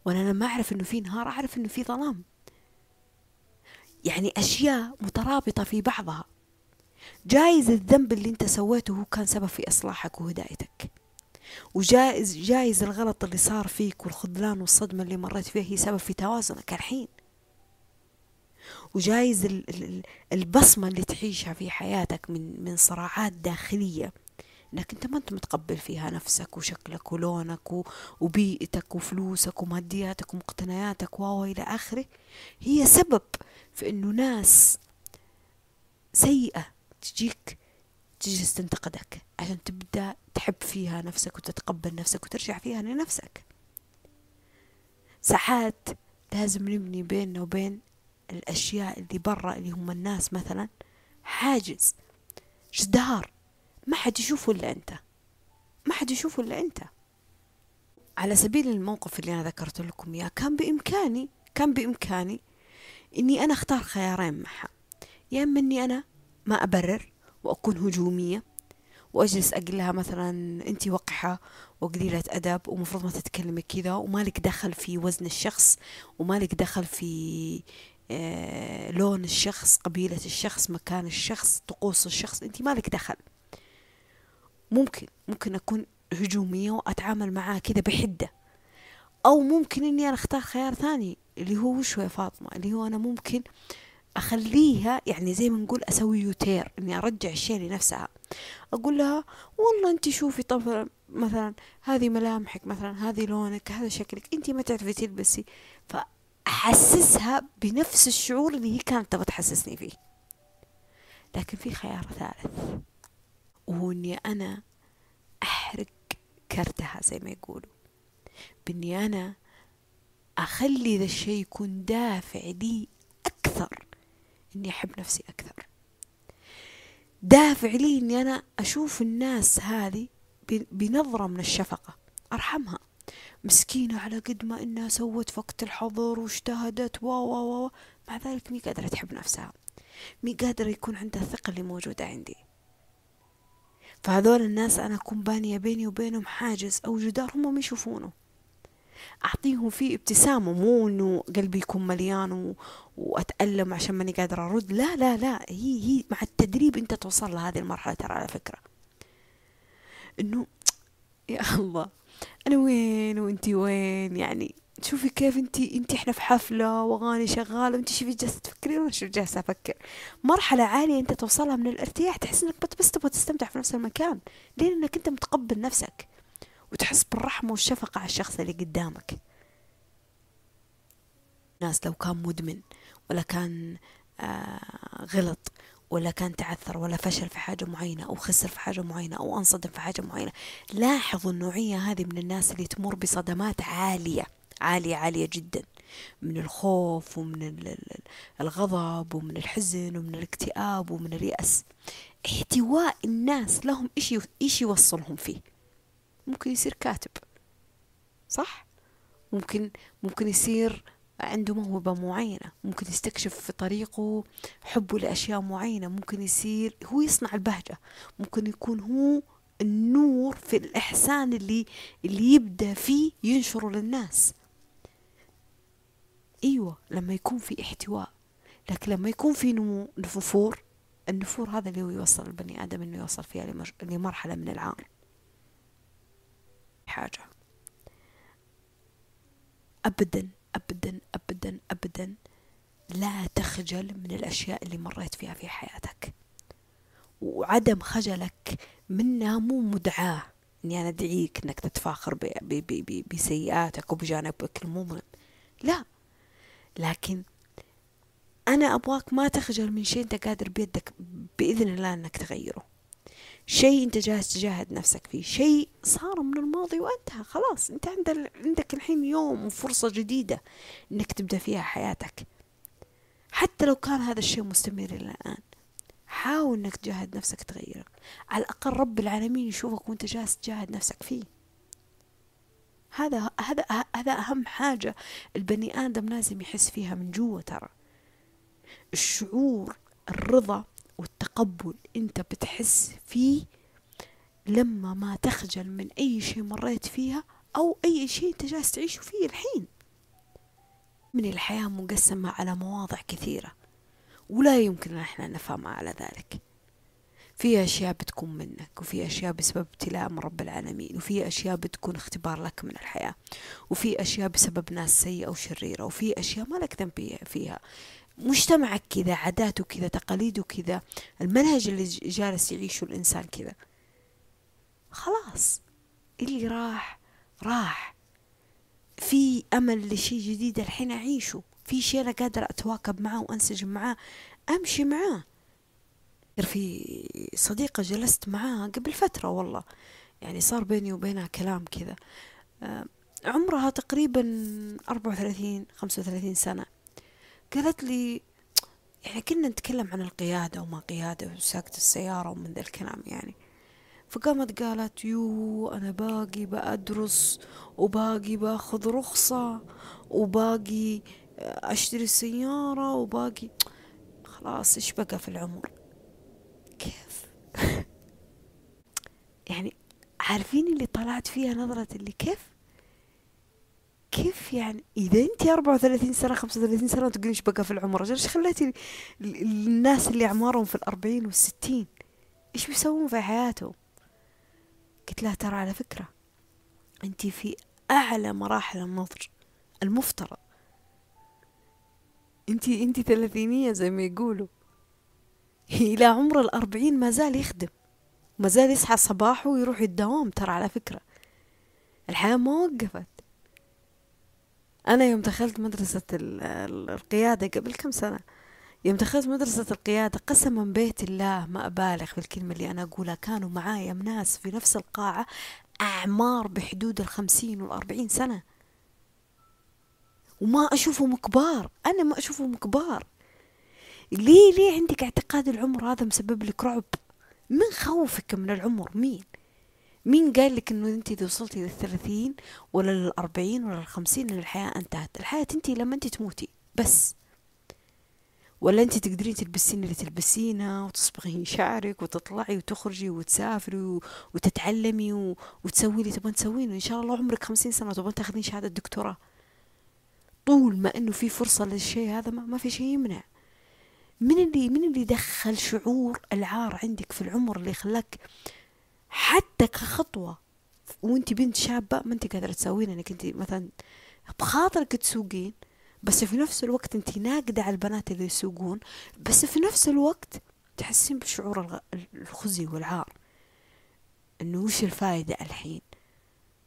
Speaker 1: وأنا لما أعرف أنه في نهار أعرف أنه في ظلام. يعني أشياء مترابطة في بعضها. جايز الذنب اللي انت سويته هو كان سبب في إصلاحك وهدايتك. وجايز جايز الغلط اللي صار فيك والخذلان والصدمة اللي مريت فيها هي سبب في توازنك الحين. وجايز البصمة اللي تعيشها في حياتك من من صراعات داخلية. إنك أنت ما أنت متقبل فيها نفسك وشكلك ولونك وبيئتك وفلوسك ومادياتك ومقتنياتك و إلى آخره. هي سبب في إنه ناس سيئة تجيك تجلس تنتقدك عشان تبدأ تحب فيها نفسك وتتقبل نفسك وترجع فيها لنفسك. ساعات لازم نبني بيننا وبين الأشياء اللي برا اللي هم الناس مثلا. حاجز جدار. ما حد يشوفه إلا أنت. ما حد يشوفه إلا أنت. على سبيل الموقف اللي أنا ذكرت لكم إياه كان بإمكاني كان بإمكاني إني أنا أختار خيارين معها. يا إما إني أنا ما أبرر وأكون هجومية وأجلس أقول لها مثلا أنت وقحة وقليلة أدب ومفروض ما تتكلمي كذا وما لك دخل في وزن الشخص وما لك دخل في آه، لون الشخص قبيلة الشخص مكان الشخص طقوس الشخص أنت ما لك دخل. ممكن ممكن أكون هجومية وأتعامل معاه كذا بحدة. أو ممكن إني أنا أختار خيار ثاني اللي هو وش يا فاطمة اللي هو أنا ممكن أخليها يعني زي ما نقول أسوي يوتير إني أرجع الشيء لنفسها. أقول لها والله أنت شوفي طب مثلا هذه ملامحك مثلا هذه لونك هذا شكلك أنت ما تعرفي تلبسي. فأحسسها بنفس الشعور اللي هي كانت تبغى تحسسني فيه. لكن في خيار ثالث وهو إني أنا أحرق كرتها زي ما يقولوا. بإني أنا أخلي ذا الشيء يكون دافع لي إني أحب نفسي أكثر. دافع لي إني أنا أشوف الناس هذه بنظرة من الشفقة. أرحمها. مسكينة على قد ما إنها سوت وقت الحظر واجتهدت و و و مع ذلك مي قادرة تحب نفسها. مي قادرة يكون عندها الثقة اللي موجودة عندي. فهذول الناس أنا أكون بانية بيني وبينهم حاجز أو جدار هم ما يشوفونه. أعطيهم فيه ابتسامة مو إنه قلبي يكون مليان و... وأتألم عشان ماني قادرة أرد. لا لا لا هي هي مع التدريب أنت توصل لهذه المرحلة ترى على فكرة. إنه يا الله أنا وين وأنتي وين؟ يعني شوفي كيف انتي انتي إحنا في حفلة وأغاني شغالة وانتي شوفي جالسة تفكرين وأنا شو جالسة أفكر. مرحلة عالية أنت توصلها من الارتياح تحس إنك بس تبغى تستمتع في نفس المكان. لأنك أنت متقبل نفسك. وتحس بالرحمة والشفقة على الشخص اللي قدامك. ناس لو كان مدمن ولا كان آه غلط ولا كان تعثر ولا فشل في حاجة معينة أو خسر في حاجة معينة أو انصدم في حاجة معينة لاحظوا النوعية هذه من الناس اللي تمر بصدمات عالية عالية عالية جدا. من الخوف ومن الغضب ومن الحزن ومن الاكتئاب ومن اليأس. احتواء الناس لهم إيش إيش يوصلهم فيه؟ ممكن يصير كاتب صح؟ ممكن ممكن يصير عنده موهبة معينة ممكن يستكشف في طريقه حبه لأشياء معينة ممكن يصير هو يصنع البهجة ممكن يكون هو النور في الإحسان اللي اللي يبدأ فيه ينشره للناس. أيوة لما يكون في احتواء لكن لما يكون في نمو نفور النفور هذا اللي هو يوصل البني آدم إنه يوصل فيها لمرحلة من العار حاجة. أبدا أبدا أبدا أبدا. لا تخجل من الأشياء اللي مريت فيها في حياتك. وعدم خجلك منها مو مدعاة. إني أنا أدعيك إنك تتفاخر بسيئاتك وبجانبك المظلم لا. لكن أنا أبغاك ما تخجل من شيء أنت قادر بيدك بإذن الله إنك تغيره. شيء انت جالس تجاهد نفسك فيه. شيء صار من الماضي وانتهى. خلاص انت عندك الحين يوم وفرصة جديدة انك تبدأ فيها حياتك. حتى لو كان هذا الشيء مستمر إلى الآن حاول انك تجاهد نفسك تغيره. على الأقل رب العالمين يشوفك وانت جالس تجاهد نفسك فيه. هذا هذا هذا أهم حاجة البني آدم لازم يحس فيها من جوا ترى. الشعور الرضا والتقبل أنت بتحس فيه لما ما تخجل من أي شيء مريت فيها أو أي شيء أنت جالس تعيشه فيه الحين. من الحياة مقسمة على مواضع كثيرة ولا يمكن إحنا نفهمها على ذلك. في أشياء بتكون منك وفي أشياء بسبب ابتلاء من رب العالمين وفي أشياء بتكون اختبار لك من الحياة وفي أشياء بسبب ناس سيئة وشريرة وفي أشياء ما لك ذنب فيها. مجتمعك كذا عاداته كذا تقاليده كذا المنهج اللي جالس يعيشه الإنسان كذا. خلاص. اللي راح راح. في أمل لشيء جديد الحين أعيشه. في شيء أنا قادرة أتواكب معاه وأنسجم معاه أمشي معاه في صديقة جلست معاها قبل فترة والله. يعني صار بيني وبينها كلام كذا. آه، عمرها تقريبا أربعة وثلاثين خمسة وثلاثين سنة. قالت لي يعني كنا نتكلم عن القيادة وما قيادة وساقة السيارة ومن ذا الكلام يعني. فقامت قالت يو أنا باقي بأدرس وباقي بأخذ رخصة وباقي أشتري سيارة وباقي. خلاص إيش بقى في العمر؟ كيف؟ يعني عارفين اللي طلعت فيها نظرة اللي كيف؟ يعني أربعة وثلاثين سنة خمسة وثلاثين سنة تقولين إيش بقى في العمر؟ إيش خليتي الناس اللي أعمارهم في الأربعين والستين؟ إيش بيسوون في حياتهم؟ قلت لها ترى على فكرة أنت في أعلى مراحل النضج المفترض. أنت أنت ثلاثينية زي ما يقولوا. إلى عمر الأربعين ما زال يخدم ما زال يصحى الصباح ويروح الدوام ترى على فكرة. الحياة ما وقفت. أنا يوم دخلت مدرسة القيادة قبل كم سنة يوم دخلت مدرسة القيادة قسما بيت الله ما أبالغ في الكلمة اللي أنا أقولها كانوا معايا ناس في نفس القاعة أعمار بحدود الخمسين والأربعين سنة. وما أشوفهم كبار أنا ما أشوفهم كبار. ليه ليه عندك اعتقاد العمر هذا مسبب لك رعب؟ من خوفك من العمر؟ مين؟ مين قال لك إنه انت إذا وصلتي للثلاثين ولا للأربعين ولا للخمسين إن الحياة انتهت؟ الحياة تنتهي لما انت تموتي بس. ولا انت تقدرين تلبسين اللي تلبسينه وتصبغين شعرك وتطلعي وتخرجي وتسافري وتتعلمي وتسوي اللي تبغين تسوينه ان شاء الله عمرك خمسين سنة وتبغين تاخذين شهادة دكتوراه. طول ما إنه في فرصة للشيء هذا ما, ما في شيء يمنع. من اللي من اللي دخل شعور العار عندك في العمر اللي خلاك حتى كخطوة. وانت بنت شابة ما انت قادرة تسوين انك انت مثلا بخاطرك تسوقين بس في نفس الوقت انت ناقدة على البنات اللي يسوقون بس في نفس الوقت تحسين بشعور الخزي والعار. انه وش الفايدة الحين؟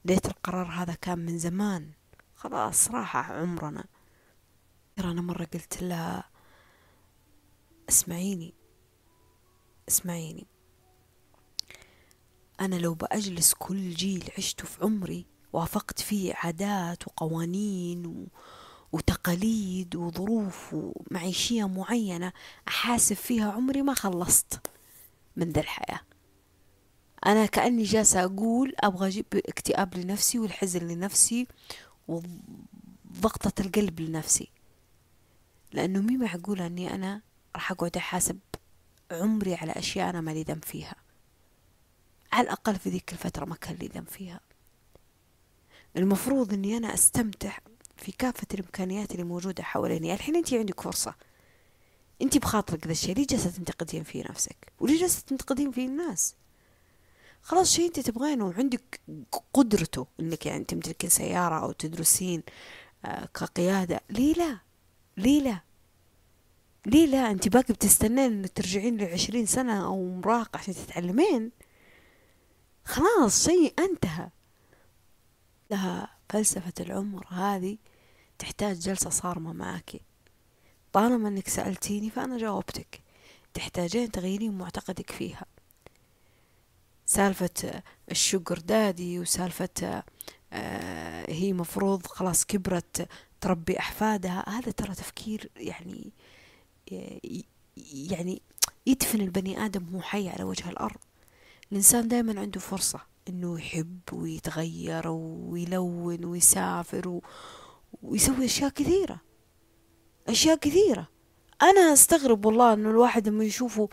Speaker 1: ليت القرار هذا كان من زمان. خلاص راح عمرنا. ترى أنا مرة قلت لها اسمعيني. اسمعيني. أنا لو بأجلس كل جيل عشته في عمري وافقت فيه عادات وقوانين و... وتقاليد وظروف معيشية معينة أحاسب فيها عمري ما خلصت من ذا الحياة. أنا كأني جالسة أقول أبغى أجيب اكتئاب لنفسي والحزن لنفسي وضغطة القلب لنفسي. لأنه مي معقول أني أنا راح أقعد أحاسب عمري على أشياء أنا مالي ذنب فيها. على الأقل في ذيك الفترة ما كان لي ذنب فيها. المفروض أني أنا أستمتع في كافة الإمكانيات اللي موجودة حواليني. الحين أنت عندك فرصة. أنت بخاطرك ذا الشيء. ليه جالسة تنتقدين في نفسك؟ وليه جالسة تنتقدين في الناس؟ خلاص شيء أنت تبغينه. وعندك قدرته أنك يعني تمتلكين سيارة أو تدرسين آه، كقيادة. ليه لا؟ ليه لا؟ ليه لا؟ انت باقي بتستنين إنك ترجعين لعشرين سنة أو مراهقة عشان تتعلمين؟ خلاص شيء انتهى. لها فلسفة العمر هذه تحتاج جلسة صارمة معك. طالما انك سألتيني فأنا جاوبتك. تحتاجين تغيرين معتقدك فيها. سالفة الشجر دادي وسالفة آه هي مفروض خلاص كبرت تربي أحفادها هذا ترى تفكير يعني يعني يدفن البني آدم وهو حي على وجه الأرض. الإنسان دائما عنده فرصة إنه يحب ويتغير ويلون ويسافر ويسوي أشياء كثيرة. أشياء كثيرة. أنا أستغرب والله إنه الواحد لما يشوفه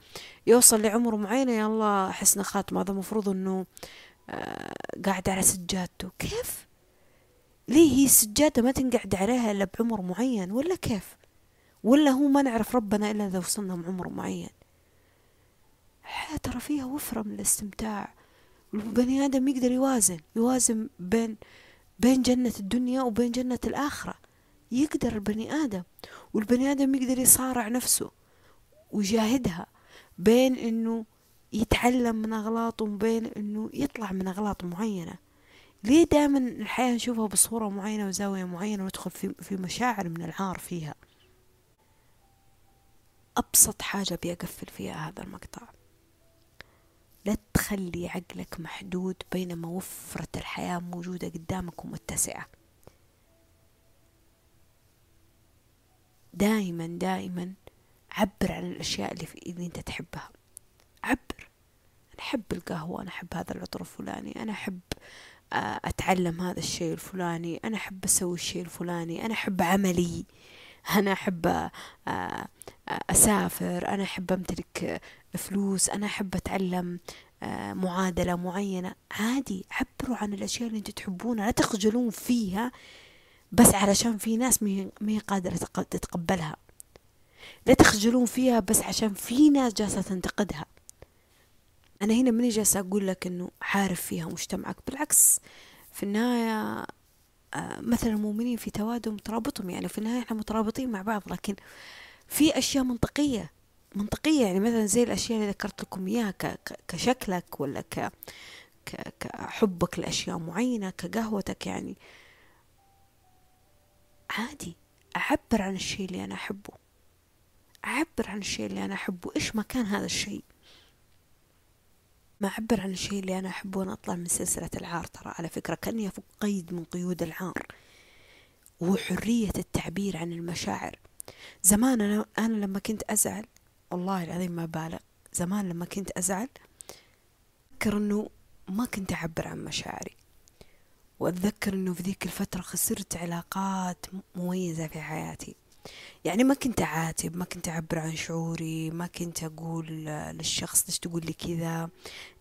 Speaker 1: يوصل لعمر معين يا الله حسن خاتمة هذا المفروض إنه آه قاعد على سجادته. كيف؟ ليه هي السجادة ما تنقعد عليها إلا بعمر معين ولا كيف؟ ولا هو ما نعرف ربنا إلا إذا وصلنا عمر معين. الحياة ترى فيها وفرة من الاستمتاع. البني آدم يقدر يوازن يوازن بين بين جنة الدنيا وبين جنة الآخرة. يقدر البني آدم والبني آدم يقدر يصارع نفسه ويجاهدها بين إنه يتعلم من أغلاطه وبين إنه يطلع من أغلاط معينة. ليه دائما الحياة نشوفها بصورة معينة وزاوية معينة وندخل في, في مشاعر من العار فيها؟ أبسط حاجة بيقفل فيها هذا المقطع. تخلي عقلك محدود بينما وفرة الحياة موجودة قدامك ومتسعة. دائما دائما عبر عن الأشياء اللي, في اللي أنت تحبها. عبر. أنا أحب القهوة أنا أحب هذا العطر الفلاني أنا أحب آه، أتعلم هذا الشيء الفلاني أنا أحب أسوي الشيء الفلاني أنا أحب عملي أنا أحب آه، آه، أسافر أنا أحب أمتلك فلوس أنا أحب أتعلم معادلة معينة. عادي عبروا عن الأشياء اللي أنتوا تحبونها لا تخجلون فيها بس علشان في ناس ما قادرة تتقبلها. لا تخجلون فيها بس عشان في ناس جالسة تنتقدها. أنا هنا ماني جالسة أقول لك إنه حارف فيها مجتمعك. بالعكس في النهاية آه، مثلا المؤمنين في توادم ترابطهم. يعني في النهاية إحنا مترابطين مع بعض لكن في أشياء منطقية. منطقية يعني مثلا زي الأشياء اللي ذكرت لكم إياها كشكلك ولا ك كحبك لأشياء معينة كقهوتك يعني. عادي أعبر عن الشيء اللي أنا أحبه. أعبر عن الشيء اللي أنا أحبه. إيش مكان هذا الشيء؟ ما أعبر عن الشيء اللي أنا أحبه وأنا أطلع من سلسلة العار. ترى على فكرة كأني أفك قيد من قيود العار. وحرية التعبير عن المشاعر. زمان أنا, أنا لما كنت أزعل والله العظيم ما بالغ. زمان لما كنت أزعل أذكر أنه ما كنت أعبر عن مشاعري. وأتذكر أنه في ذيك الفترة خسرت علاقات مميزة في حياتي. يعني ما كنت أعاتب ما كنت أعبر عن شعوري ما كنت أقول للشخص ليش تقول لي كذا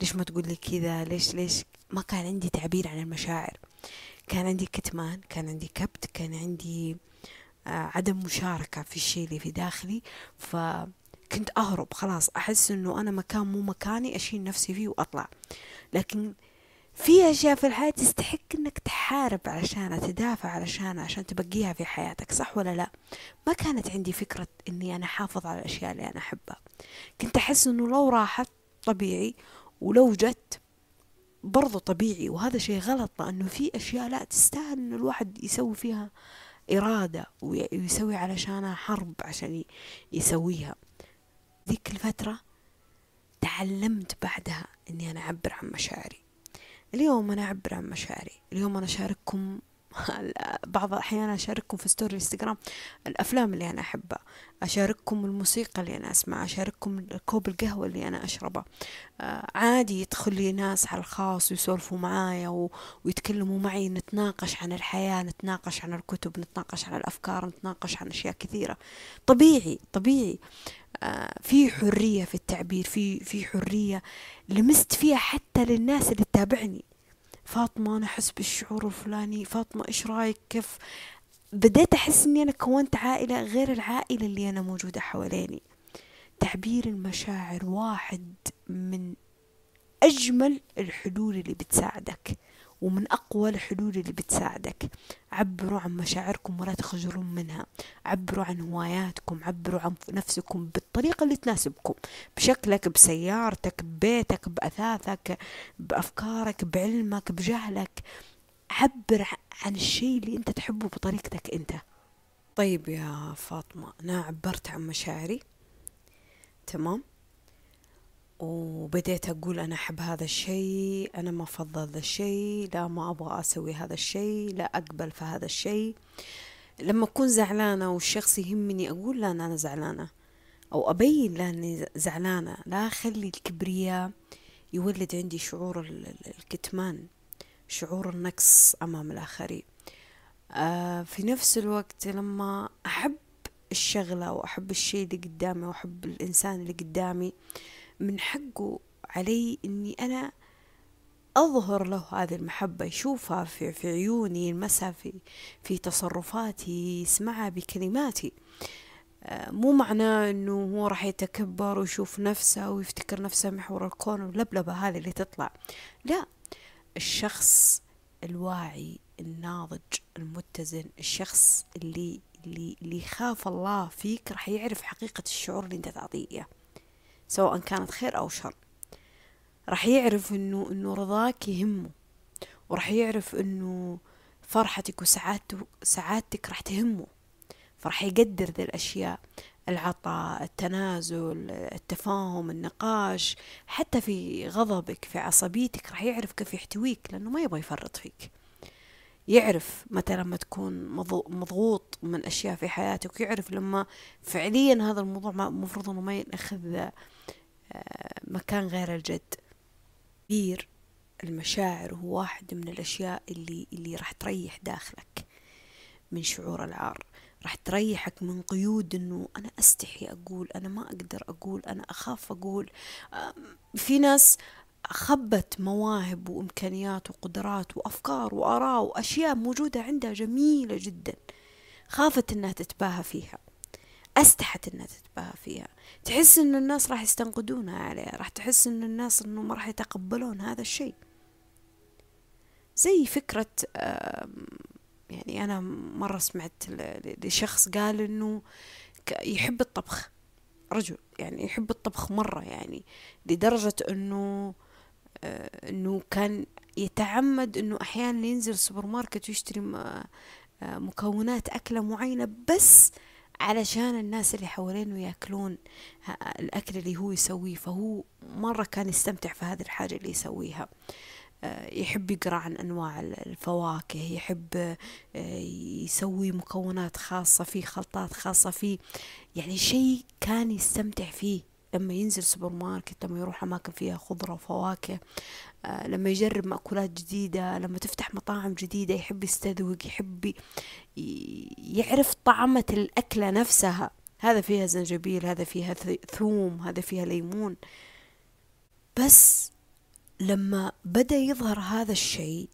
Speaker 1: ليش ما تقول لي كذا ليش ليش. ما كان عندي تعبير عن المشاعر. كان عندي كتمان كان عندي كبت كان عندي آه، عدم مشاركة في الشيء اللي في داخلي. فكنت أهرب خلاص. أحس أنه أنا مكان مو مكاني أشيل نفسي فيه وأطلع. لكن في أشياء في الحياة تستحق إنك تحارب علشانها تدافع علشانها عشان تبقيها في حياتك صح ولا لا؟ ما كانت عندي فكرة إني أنا حافظ على الأشياء اللي أنا أحبها. كنت أحس إنه لو راحت طبيعي ولو جت برضو طبيعي وهذا شيء غلط لأنه في أشياء لا تستاهل إنه الواحد يسوي فيها إرادة ويسوي علشانها حرب عشان يسويها. ذيك الفترة تعلمت بعدها إني أنا أعبر عن مشاعري. اليوم أنا أعبر عن مشاعري. اليوم أنا أشارككم بعض الأحيان أشارككم في story انستغرام الأفلام اللي أنا أحبها أشارككم الموسيقى اللي أنا أسمعها أشارككم كوب القهوة اللي أنا أشربه آه عادي يدخل لي ناس على الخاص ويسولفوا معايا و... ويتكلموا معي نتناقش عن الحياة نتناقش عن الكتب نتناقش عن الأفكار نتناقش عن أشياء كثيرة. طبيعي طبيعي. آه في حرية في التعبير في في حرية لمست فيها حتى للناس اللي تتابعني. فاطمة أنا أحس بالشعور الفلاني فاطمة إيش رأيك؟ كيف؟ بديت أحس إني أنا كونت عائلة غير العائلة اللي أنا موجودة حواليني. تعبير المشاعر واحد من أجمل الحلول اللي بتساعدك. ومن أقوى الحلول اللي بتساعدك. عبروا عن مشاعركم ولا تخجلون منها. عبروا عن هواياتكم. عبروا عن نفسكم بالطريقة اللي تناسبكم. بشكلك بسيارتك ببيتك بأثاثك بأفكارك بعلمك بجهلك. عبر عن الشيء اللي أنت تحبه بطريقتك أنت. طيب يا فاطمة أنا عبرت عن مشاعري؟ تمام. وبديت أقول أنا أحب هذا الشيء أنا ما أفضل ذا الشيء لا ما أبغى أسوي هذا الشيء لا أقبل في هذا الشيء. لما أكون زعلانة والشخص يهمني أقول لا أنا زعلانة. أو أبين لا أني زعلانة لا أخلي الكبرياء يولد عندي شعور الكتمان شعور النقص أمام الآخرين. آه في نفس الوقت لما أحب الشغلة وأحب الشيء اللي قدامي وأحب الإنسان اللي قدامي من حقه علي إني أنا أظهر له هذه المحبة يشوفها في, في عيوني يلمسها في, في تصرفاتي يسمعها بكلماتي. آه، مو معناه إنه هو راح يتكبر ويشوف نفسه ويفتكر نفسه محور الكون واللبلبة هذه اللي تطلع. لا الشخص الواعي الناضج المتزن الشخص اللي اللي اللي يخاف الله فيك راح يعرف حقيقة الشعور اللي أنت تعطيه سواء كانت خير أو شر. راح يعرف إنه إنه رضاك يهمه وراح يعرف إنه فرحتك وسعادتك سعادتك راح تهمه. فراح يقدر ذي الأشياء العطاء التنازل التفاهم النقاش حتى في غضبك في عصبيتك راح يعرف كيف يحتويك لأنه ما يبغى يفرط فيك. يعرف متى لما تكون مضغوط من أشياء في حياتك ويعرف لما فعليا هذا الموضوع مفروض أنه ما يأخذ آه، مكان غير الجد. كبير المشاعر هو واحد من الأشياء اللي اللي راح تريح داخلك من شعور العار. راح تريحك من قيود إنه أنا أستحي أقول أنا ما أقدر أقول أنا أخاف أقول. في ناس خبت مواهب وإمكانيات وقدرات وأفكار وآراء وأشياء موجودة عندها جميلة جدا. خافت إنها تتباهى فيها. أستحت إنها تتباهى فيها. تحس إن الناس راح يستنقدونها عليها راح تحس إن الناس انه ما راح يتقبلون هذا الشيء. زي فكرة يعني أنا مرة سمعت لشخص قال إنه يحب الطبخ رجل يعني يحب الطبخ مرة يعني لدرجة إنه آه، إنه كان يتعمد إنه أحيانا ينزل سوبر ماركت ويشتري آه، مكونات أكلة معينة بس علشان الناس اللي حوالينه ياكلون الأكل اللي هو يسويه. فهو مرة كان يستمتع في هذه الحاجة اللي يسويها. يحب يقرأ عن أنواع الفواكه يحب آه، يسوي مكونات خاصة فيه خلطات خاصة فيه يعني شيء كان يستمتع فيه. لما ينزل سوبر ماركت لما يروح أماكن فيها خضرة وفواكه آه، لما يجرب مأكولات جديدة لما تفتح مطاعم جديدة يحب يستذوق يحب يعرف طعمة الأكلة نفسها. هذا فيها زنجبيل هذا فيها ثوم هذا فيها ليمون. بس لما بدأ يظهر هذا الشيء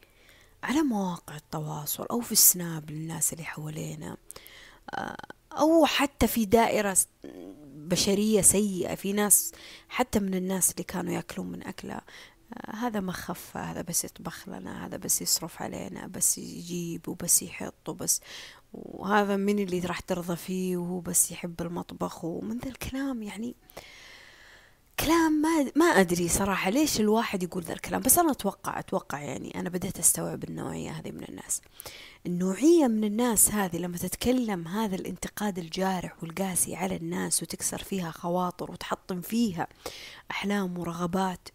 Speaker 1: على مواقع التواصل أو في ال Snap للناس اللي حوالينا آه، أو حتى في دائرة بشرية سيئة في ناس حتى من الناس اللي كانوا يأكلون من أكلة آه، هذا ما خف هذا بس يطبخ لنا هذا بس يصرف علينا بس يجيب وبس يحط وبس. وهذا من اللي راح ترضى فيه وهو بس يحب المطبخ. ومن ذا الكلام يعني كلام ما ما أدري صراحة ليش الواحد يقول ذا الكلام بس أنا أتوقع أتوقع يعني أنا بديت أستوعب النوعيه هذه من الناس. النوعية من الناس هذه لما تتكلم هذا الانتقاد الجارح والقاسي على الناس وتكسر فيها خواطر وتحطم فيها أحلام ورغبات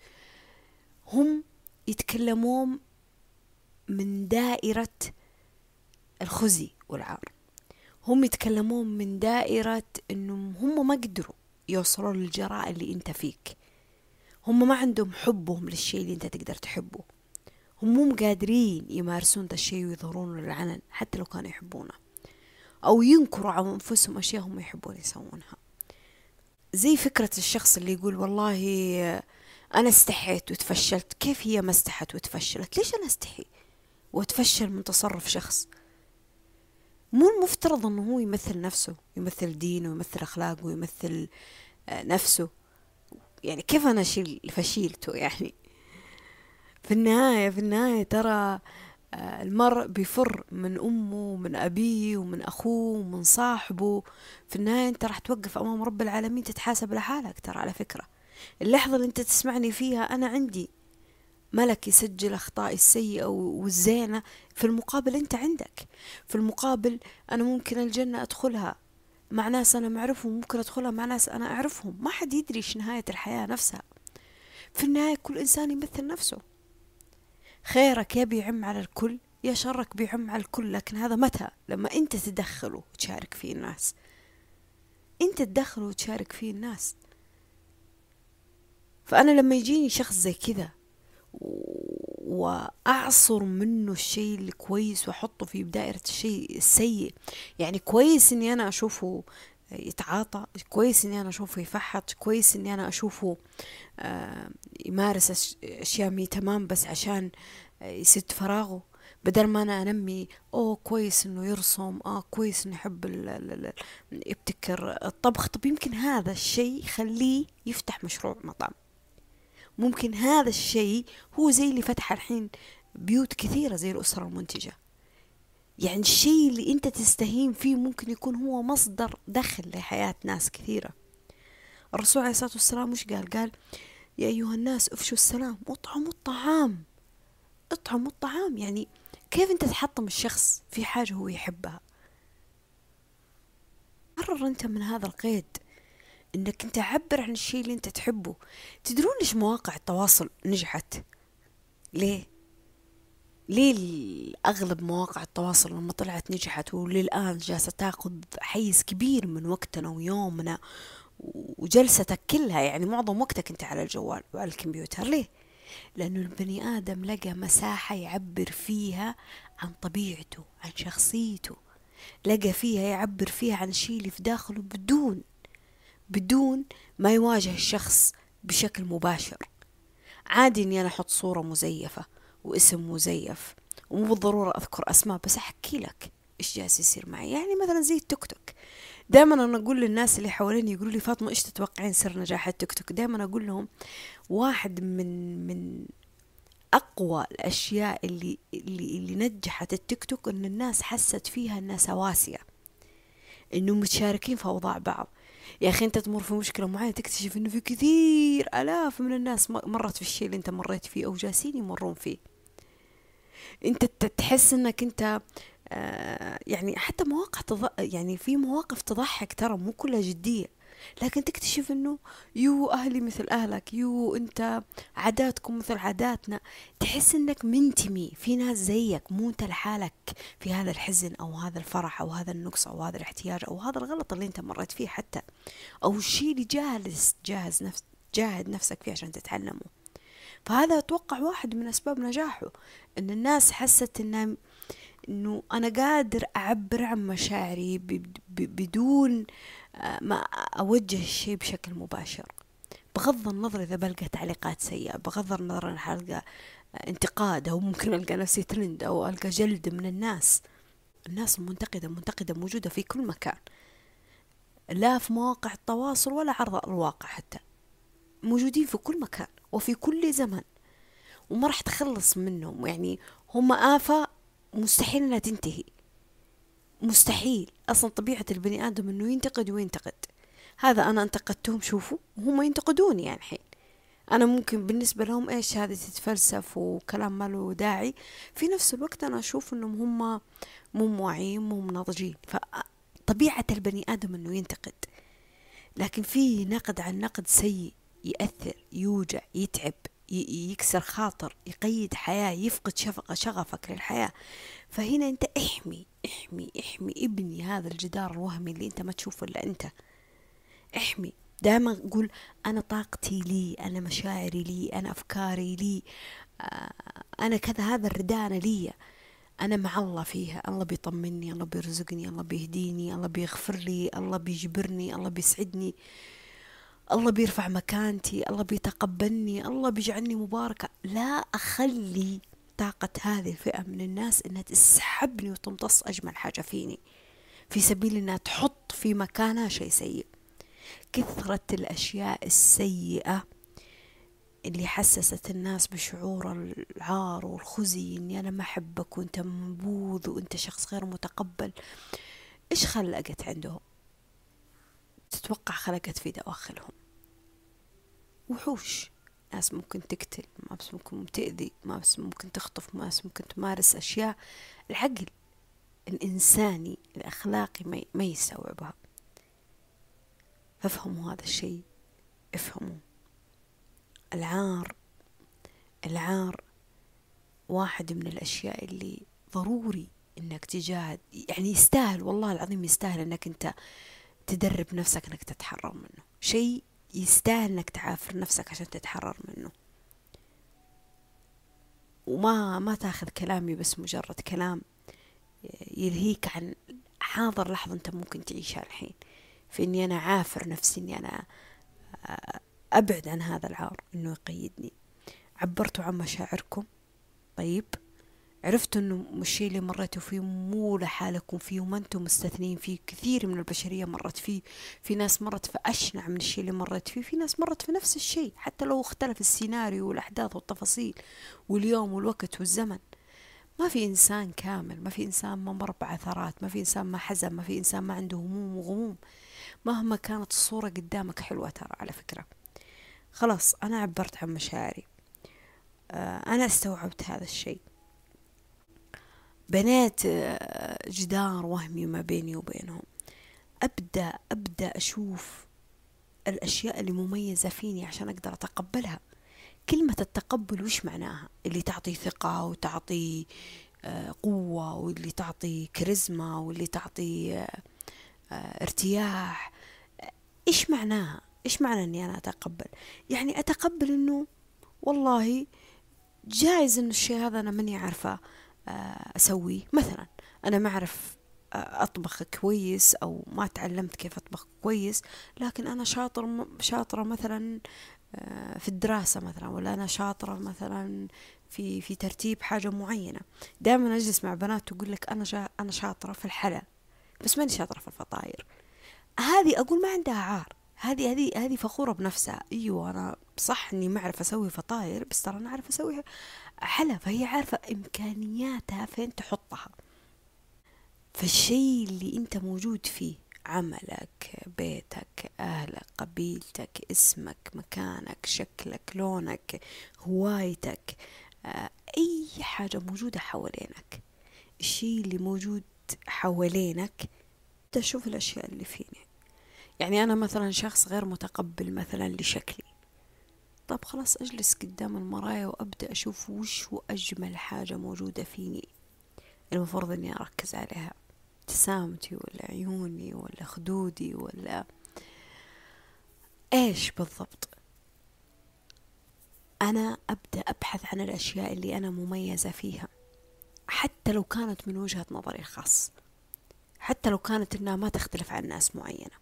Speaker 1: هم يتكلمون من دائرة الخزي والعار. هم يتكلمون من دائرة إنهم هم ما قدروا يوصلون للجراء اللي أنت فيك. هم ما عندهم حبهم للشيء اللي أنت تقدر تحبه. هم مو قادرين يمارسون ذا الشيء ويظهرون العلن حتى لو كانوا يحبونه. أو ينكروا على أنفسهم أشياء هم يحبون يسوونها. زي فكرة الشخص اللي يقول والله أنا استحيت وتفشلت. كيف هي ما استحت وتفشلت؟ ليش أنا أستحي وتفشل من تصرف شخص؟ مو المفترض إنه هو يمثل نفسه يمثل دينه ويمثل أخلاقه ويمثل آه، نفسه. يعني كيف أنا أشيل فشيلته؟ يعني في النهاية في النهاية ترى آه، المرء بيفر من أمه ومن أبيه ومن أخوه ومن صاحبه. في النهاية أنت راح توقف أمام رب العالمين تتحاسب لحالك ترى على فكرة. اللحظة اللي أنت تسمعني فيها أنا عندي ملك يسجل أخطائي السيئة والزينة في المقابل أنت عندك. في المقابل أنا ممكن الجنة أدخلها مع ناس أنا معرفهم ممكن أدخلها مع ناس أنا أعرفهم. ما حد يدري إيش نهاية الحياة نفسها. في النهاية كل إنسان يمثل نفسه. خيرك يا بيعم على الكل يا شرك بيعم على الكل لكن هذا متى؟ لما أنت تدخل وتشارك فيه الناس. أنت تدخل وتشارك فيه الناس. فأنا لما يجيني شخص زي كذا وأعصر منه الشيء الكويس وأحطه في دائرة الشيء السيء يعني كويس إني أنا أشوفه يتعاطى كويس إني أنا أشوفه يفحط كويس إني أنا أشوفه آه، يمارس أشياء مي تمام بس عشان يسد فراغه. بدل ما أنا أنمي أوه كويس إنه يرسم آه كويس إنه يحب يبتكر الطبخ. طب يمكن هذا الشيء يخليه يفتح مشروع مطعم. ممكن هذا الشيء هو زي اللي فتح الحين بيوت كثيرة زي الأسرة المنتجة. يعني الشيء اللي أنت تستهين فيه ممكن يكون هو مصدر دخل لحياة ناس كثيرة. الرسول عليه الصلاة والسلام مش قال؟ قال يا أيها الناس أفشوا السلام وأطعموا الطعام. اطعموا الطعام. يعني كيف أنت تحطم الشخص في حاجة هو يحبها؟ قرر أنت من هذا القيد إنك أنت عبر عن الشيء اللي أنت تحبه. تدرون ليش مواقع التواصل نجحت؟ ليه؟ ليه أغلب مواقع التواصل لما طلعت نجحت وللآن جالسة تاخذ حيز كبير من وقتنا ويومنا وجلستك كلها. يعني معظم وقتك أنت على الجوال وعلى الكمبيوتر ليه؟ لأنه البني آدم لقى مساحة يعبر فيها عن طبيعته عن شخصيته. لقى فيها يعبر فيها عن الشيء اللي في داخله بدون بدون ما يواجه الشخص بشكل مباشر. عادي إني أنا أحط صورة مزيفة. واسم مزيف. ومو بالضرورة أذكر أسماء بس أحكي لك إيش جالس يصير معي. يعني مثلا زي التيك توك. دائما أنا أقول للناس اللي حواليني يقولوا لي فاطمة إيش تتوقعين سر نجاح التيك توك؟ دائما أقول لهم واحد من من أقوى الأشياء اللي اللي اللي نجحت التيك توك إن الناس حست فيها إنها سواسية. انه متشاركين في أوضاع بعض. يا أخي أنت تمر في مشكلة معينة تكتشف إنه في كثير آلاف من الناس مرت في الشيء اللي أنت مريت فيه أو جالسين يمرون فيه. انت تحس انك انت آه، يعني حتى مواقع تض... يعني في مواقف تضحك ترى مو كلها جدية. لكن تكتشف انه يو أهلي مثل اهلك يو انت عاداتكم مثل عاداتنا. تحس انك منتمي في ناس زيك مو انت لحالك في هذا الحزن أو هذا الفرح أو هذا النقص أو هذا الاحتياج أو هذا الغلط اللي انت مريت فيه حتى. أو الشيء اللي جالس جاهز نفس جاهد نفسك فيه عشان تتعلمه. فهذا أتوقع واحد من أسباب نجاحه إن الناس حست انها إنه أنا قادر أعبر عن مشاعري بدون آه، ما أوجه الشيء بشكل مباشر. بغض النظر إذا بلقى تعليقات سيئة بغض النظر إن حلقة انتقاد أو ممكن ألقى نفسي ترند أو ألقى جلد من الناس. الناس المنتقدة منتقدة موجودة في كل مكان. لا في مواقع التواصل ولا عرض الواقع حتى. موجودين في كل مكان وفي كل زمن وما راح تخلص منهم. يعني هم آفة مستحيل إنها تنتهي. مستحيل. أصلا طبيعة البني آدم إنه ينتقد وينتقد. هذا أنا انتقدتهم شوفوا وهم ينتقدوني يعني الحين. أنا ممكن بالنسبة لهم إيش هذه تتفلسف وكلام ما له داعي. في نفس الوقت أنا أشوف إنهم هم مو موعين مو ناضجين فطبيعة البني آدم إنه ينتقد. لكن في نقد عن نقد سيء. يأثر يوجع يتعب يكسر خاطر يقيد حياة يفقد شفقة شغفك للحياة. فهنا أنت احمي احمي احمي ابني هذا الجدار الوهمي اللي أنت ما تشوفه إلا أنت. احمي. دائما قول أنا طاقتي لي أنا مشاعري لي أنا أفكاري لي آه، أنا كذا هذا الرداء أنا لي. أنا مع الله فيها. الله بيطمني الله بيرزقني الله بيهديني الله بيغفر لي الله بيجبرني الله بيسعدني. الله بيرفع مكانتي الله بيتقبلني الله بيجعلني مباركة. لا أخلي طاقة هذه الفئة من الناس إنها تسحبني وتمتص أجمل حاجة فيني. في سبيل إنها تحط في مكانها شيء سيء. كثرة الأشياء السيئة اللي حسست الناس بشعور العار والخزي إني أنا ما أحبك وأنت منبوذ وأنت شخص غير متقبل. إيش خلقت عندهم؟ تتوقع خلقت في دواخلهم. وحوش. ناس ممكن تقتل ناس ممكن تأذي ناس ممكن تخطف ناس ممكن تمارس أشياء. العقل الإنساني الأخلاقي ما يستوعبها. فافهموا هذا الشيء افهموا. العار العار واحد من الأشياء اللي ضروري إنك تجاهد. يعني يستاهل والله العظيم يستاهل إنك أنت تدرب نفسك إنك تتحرر منه. شيء يستاهل إنك تعافر نفسك عشان تتحرر منه. وما ما تاخذ كلامي بس مجرد كلام يلهيك عن حاضر لحظة أنت ممكن تعيشها الحين. في إني أنا عافر نفسي إني أنا أبعد عن هذا العار إنه يقيدني. عبرتوا عن مشاعركم. طيب. عرفتوا إنه الشيء اللي مريتوا فيه مو لحالكم فيه وما أنتم مستثنين فيه كثير من البشرية مرت فيه. في ناس مرت في أشنع من الشيء اللي مرت فيه في ناس مرت في نفس الشيء حتى لو اختلف السيناريو والأحداث والتفاصيل واليوم والوقت والزمن. ما في إنسان كامل ما في إنسان ما مر بعثرات ما في إنسان ما حزن ما في إنسان ما عنده هموم وغموم. مهما كانت الصورة قدامك حلوة ترى على فكرة. خلاص أنا عبرت عن مشاعري. آه، أنا استوعبت هذا الشيء. بنيت آه، جدار وهمي ما بيني وبينهم. أبدأ أبدأ أشوف الأشياء اللي مميزة فيني عشان أقدر أتقبلها. كلمة التقبل وش معناها؟ اللي تعطي ثقة وتعطي آه، قوة واللي تعطي كاريزما واللي تعطي آه، ارتياح. إيش معناها؟ إيش معنى أني أنا أتقبل؟ يعني أتقبل أنه والله جايز أنه الشيء هذا أنا ماني عارفة. آه، أسويه مثلا أنا ما أعرف آه، أطبخ كويس أو ما تعلمت كيف أطبخ كويس لكن أنا شاطر شاطرة مثلا آه، في الدراسة مثلا ولا أنا شاطرة مثلا في في ترتيب حاجة معينة. دائما أجلس مع بنات تقول لك أنا أنا شاطرة في الحلا بس ماني شاطرة في الفطاير. هذه أقول ما عندها عار. هذه هذه هذه فخورة بنفسها. أيوة أنا صح إني ما أعرف أسوي فطاير بس ترى أنا أعرف أسوي حلا فهي عارفة إمكانياتها فين تحطها. فالشيء اللي أنت موجود فيه عملك بيتك أهلك قبيلتك اسمك مكانك شكلك لونك هوايتك آه، أي حاجة موجودة حوالينك. الشيء اللي موجود حوالينك تشوف الأشياء اللي فيني. يعني أنا مثلا شخص غير متقبل مثلا لشكلي. طب خلاص أجلس قدام المراية وأبدأ أشوف وش هو أجمل حاجة موجودة فيني. المفروض إني أركز عليها. ابتسامتي ولا عيوني ولا خدودي ولا إيش بالضبط. أنا أبدأ أبحث عن الأشياء اللي أنا مميزة فيها. حتى لو كانت من وجهة نظري الخاص. حتى لو كانت إنها ما تختلف عن ناس معينة.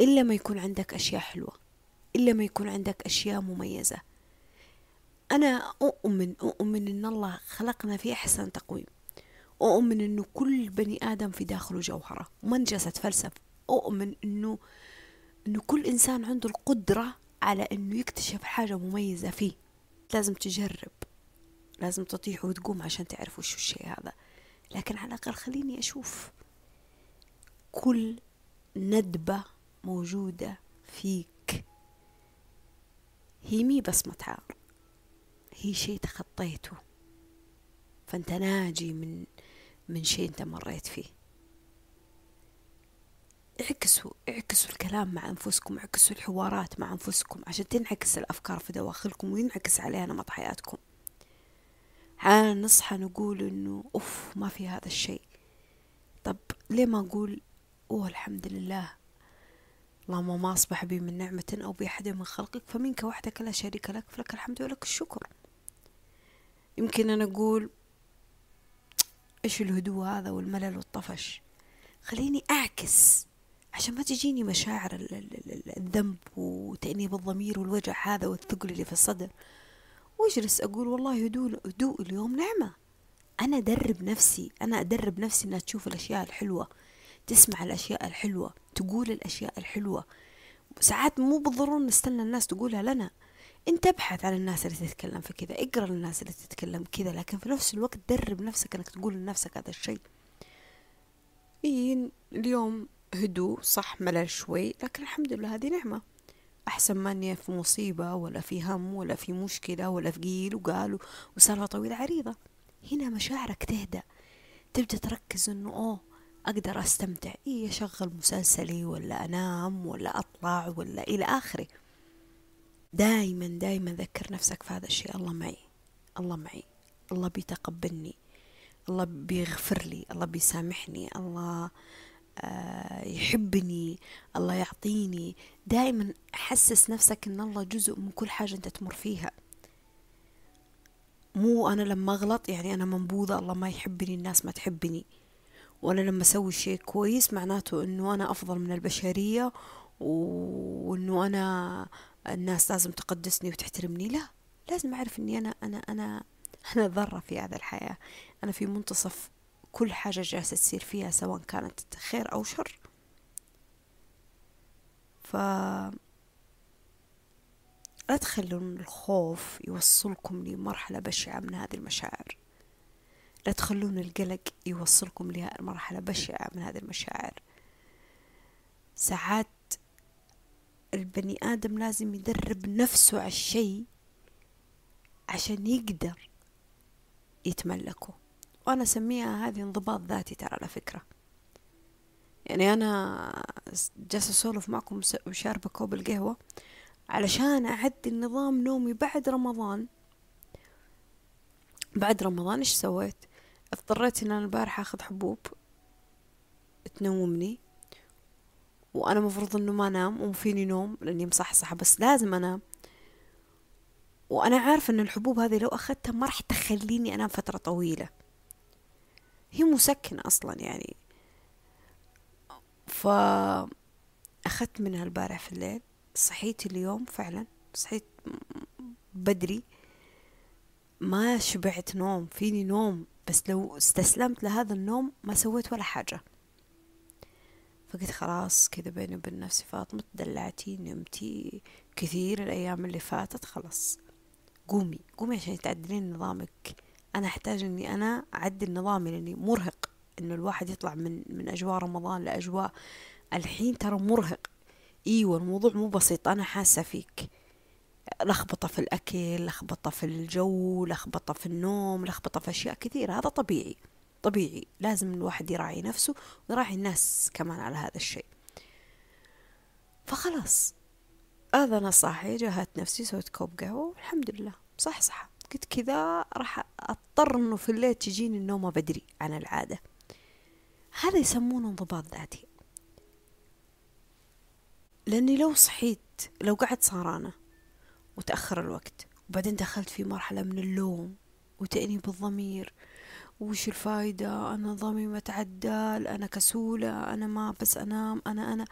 Speaker 1: إلا ما يكون عندك أشياء حلوة إلا ما يكون عندك أشياء مميزة. أنا أؤمن أؤمن إن الله خلقنا في أحسن تقويم. أؤمن إنه كل بني آدم في داخله جوهرة. وما نجلس أتفلسف أؤمن إنه إنه كل إنسان عنده القدرة على إنه يكتشف حاجة مميزة فيه. لازم تجرب. لازم تطيح وتقوم عشان تعرف وش الشيء هذا. لكن على الأقل خليني أشوف كل ندبة موجودة فيك. هي مي بصمة عار. هي شيء تخطيته. فأنت ناجي من من شيء أنت مريت فيه. اعكسوا اعكسوا الكلام مع أنفسكم اعكسوا الحوارات مع أنفسكم عشان تنعكس الأفكار في دواخلكم وينعكس عليها نمط حياتكم. حالا نصحى نقول إنه أوف ما في هذا الشيء. طب ليه ما أقول أوه الحمد لله اللهم ما أصبح بي من نعمة أو بأحد من خلقك فمنك وحدك لا شريك لك فلك الحمد ولك الشكر. يمكن أنا أقول إيش الهدوء هذا والملل والطفش؟ خليني أعكس عشان ما تجيني مشاعر الذنب وتأنيب الضمير والوجع هذا والثقل اللي في الصدر. واجلس أقول والله هدوء هدوء اليوم نعمة. أنا أدرب نفسي أنا أدرب نفسي إنها تشوف الأشياء الحلوة. تسمع الأشياء الحلوة تقول الأشياء الحلوة. ساعات مو بالضرورة نستنى الناس تقولها لنا. انت ابحث عن الناس اللي تتكلم في كذا اقرأ للناس اللي تتكلم كذا لكن في نفس الوقت درب نفسك إنك تقول لنفسك هذا الشيء. إيه اليوم هدوء صح ملل شوي لكن الحمد لله هذه نعمة. أحسن ما إني في مصيبة ولا في هم ولا في مشكلة ولا في قيل وقال وسالفة طويلة عريضة. هنا مشاعرك تهدأ. تبدأ تركز إنه أوه أقدر أستمتع. إيه أشغل مسلسلي ولا أنام ولا أطلع ولا إلى آخره. دايما دايما ذكر نفسك في هذا الشيء. الله معي. الله معي. الله بيتقبلني. الله بيغفر لي الله بيسامحني. الله آه، يحبني. الله يعطيني. دائما حسس نفسك إن الله جزء من كل حاجة أنت تمر فيها. مو أنا لما أغلط يعني أنا منبوذة. الله ما يحبني الناس ما تحبني. وأنا لما أسوي شيء كويس معناته إنه أنا أفضل من البشرية وإنه أنا الناس لازم تقدسني وتحترمني. لا لازم أعرف إني أنا أنا أنا أنا ذرة في هذه الحياة. أنا في منتصف كل حاجة جالسة تصير فيها سواء كانت خير أو شر. ف لا تخلون الخوف يوصلكم لمرحلة بشعة من هذه المشاعر. لا تخلون القلق يوصلكم لمرحلة بشعة من هذه المشاعر. ساعات البني آدم لازم يدرب نفسه على الشيء عشان يقدر يتملكه. وأنا أسميها هذه انضباط ذاتي ترى على فكرة. يعني أنا جالسة أسولف معكم وشاربة كوب القهوة علشان أعدل نظام نومي بعد رمضان. بعد رمضان إيش سويت؟ اضطريت إن أنا البارحة أخذ حبوب تنومني وأنا مفروض إنه ما أنام وفيني نوم لأني مصحصحة بس لازم أنام. وأنا عارفة إن الحبوب هذه لو أخذتها ما راح تخليني أنام فترة طويلة. هي مسكنة أصلا يعني. فأخذت منها البارح في الليل. صحيت اليوم فعلا. صحيت بدري. ما شبعت نوم. فيني نوم. بس لو استسلمت لهذا النوم ما سويت ولا حاجة. فقلت خلاص كذا بيني وبين نفسي فاطمة دلعتي نمتي كثير الأيام اللي فاتت خلاص. قومي قومي عشان تعدلين نظامك. أنا أحتاج إني أنا أعدل نظامي لأني مرهق. إنه الواحد يطلع من من أجواء رمضان لأجواء الحين ترى مرهق. إيوه الموضوع مو بسيط أنا حاسة فيك. لخبطة في الأكل لخبطة في الجو لخبطة في النوم لخبطة في أشياء كثيرة. هذا طبيعي طبيعي. لازم الواحد يراعي نفسه ويراعي الناس كمان على هذا الشيء. فخلاص هذا أنا صاحي جهت نفسي سويت كوب قهوة والحمد لله. صح صح. قلت كذا راح أضطر إنه في الليل تجيني النومة بدري عن العادة. هذا يسمونه انضباط ذاتي. لأني لو صحيت لو قعدت سهرانة وتأخر الوقت. وبعدين دخلت في مرحلة من اللوم وتأنيب الضمير وش الفايدة؟ أنا ضمي متعدل أنا كسولة أنا ما بس أنام أنا أنا.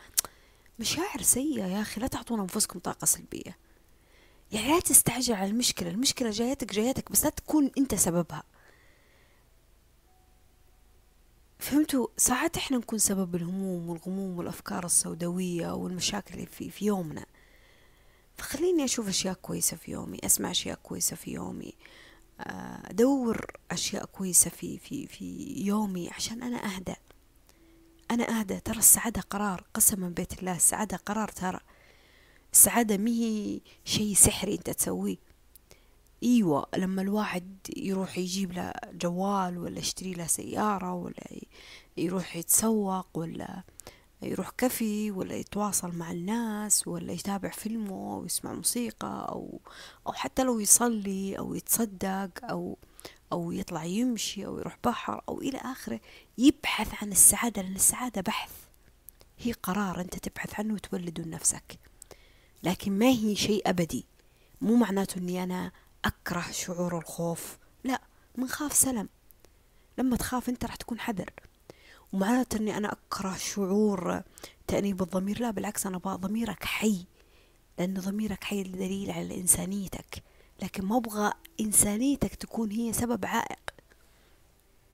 Speaker 1: مشاعر سيئة يا أخي لا تعطون أنفسكم طاقة سلبية. يعني لا تستعجل على المشكلة المشكلة جايتك جايتك بس لا تكون أنت سببها. فهمتوا؟ ساعات إحنا نكون سبب الهموم والغموم والأفكار السوداوية والمشاكل اللي في, في يومنا. فخليني أشوف أشياء كويسة في يومي أسمع أشياء كويسة في يومي آه، أدور أشياء كويسة في في في يومي عشان أنا اهدى أنا اهدى ترى السعادة قرار قسما بيت الله السعادة قرار ترى. السعادة مهي شيء سحري أنت تسويه. إيوه لما الواحد يروح يجيب له جوال ولا يشتري له سيارة ولا يروح يتسوق ولا يروح كافي ولا يتواصل مع الناس ولا يتابع فيلمه أو يسمع موسيقى أو أو حتى لو يصلي أو يتصدق أو أو يطلع يمشي أو يروح بحر أو إلى آخره يبحث عن السعادة لأن السعادة بحث. هي قرار أنت تبحث عنه وتولده لنفسك. لكن ما هي شيء أبدي. مو معناته أني أنا أكره شعور الخوف. لا من خاف سلم. لما تخاف أنت راح تكون حذر. ومعناته أني أنا أكره شعور تأنيب الضمير لا بالعكس أنا أبغى ضميرك حي لأن ضميرك حي دليل على إنسانيتك. لكن ما أبغى إنسانيتك تكون هي سبب عائق.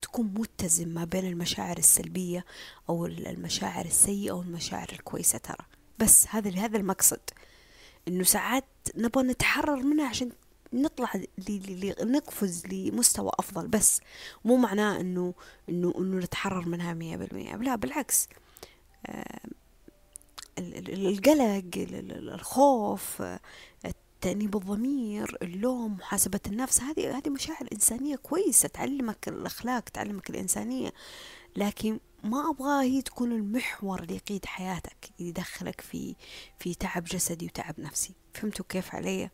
Speaker 1: تكون متزن ما بين المشاعر السلبية أو المشاعر السيئة أو المشاعر الكويسة ترى. بس هذا هذا المقصد. إنه ساعات نبغى نتحرر منها عشان نطلع نقفز لمستوى أفضل بس مو معناه إنه إنه إنه نتحرر منها مية بالمية لا بالعكس القلق الخوف تأنيب الضمير اللوم محاسبة النفس هذه هذه مشاعر إنسانية كويسة تعلمك الأخلاق تعلمك الإنسانية لكن ما أبغاها هي تكون المحور اللي يقيد حياتك يدخلك في في تعب جسدي وتعب نفسي فهمتوا كيف علي؟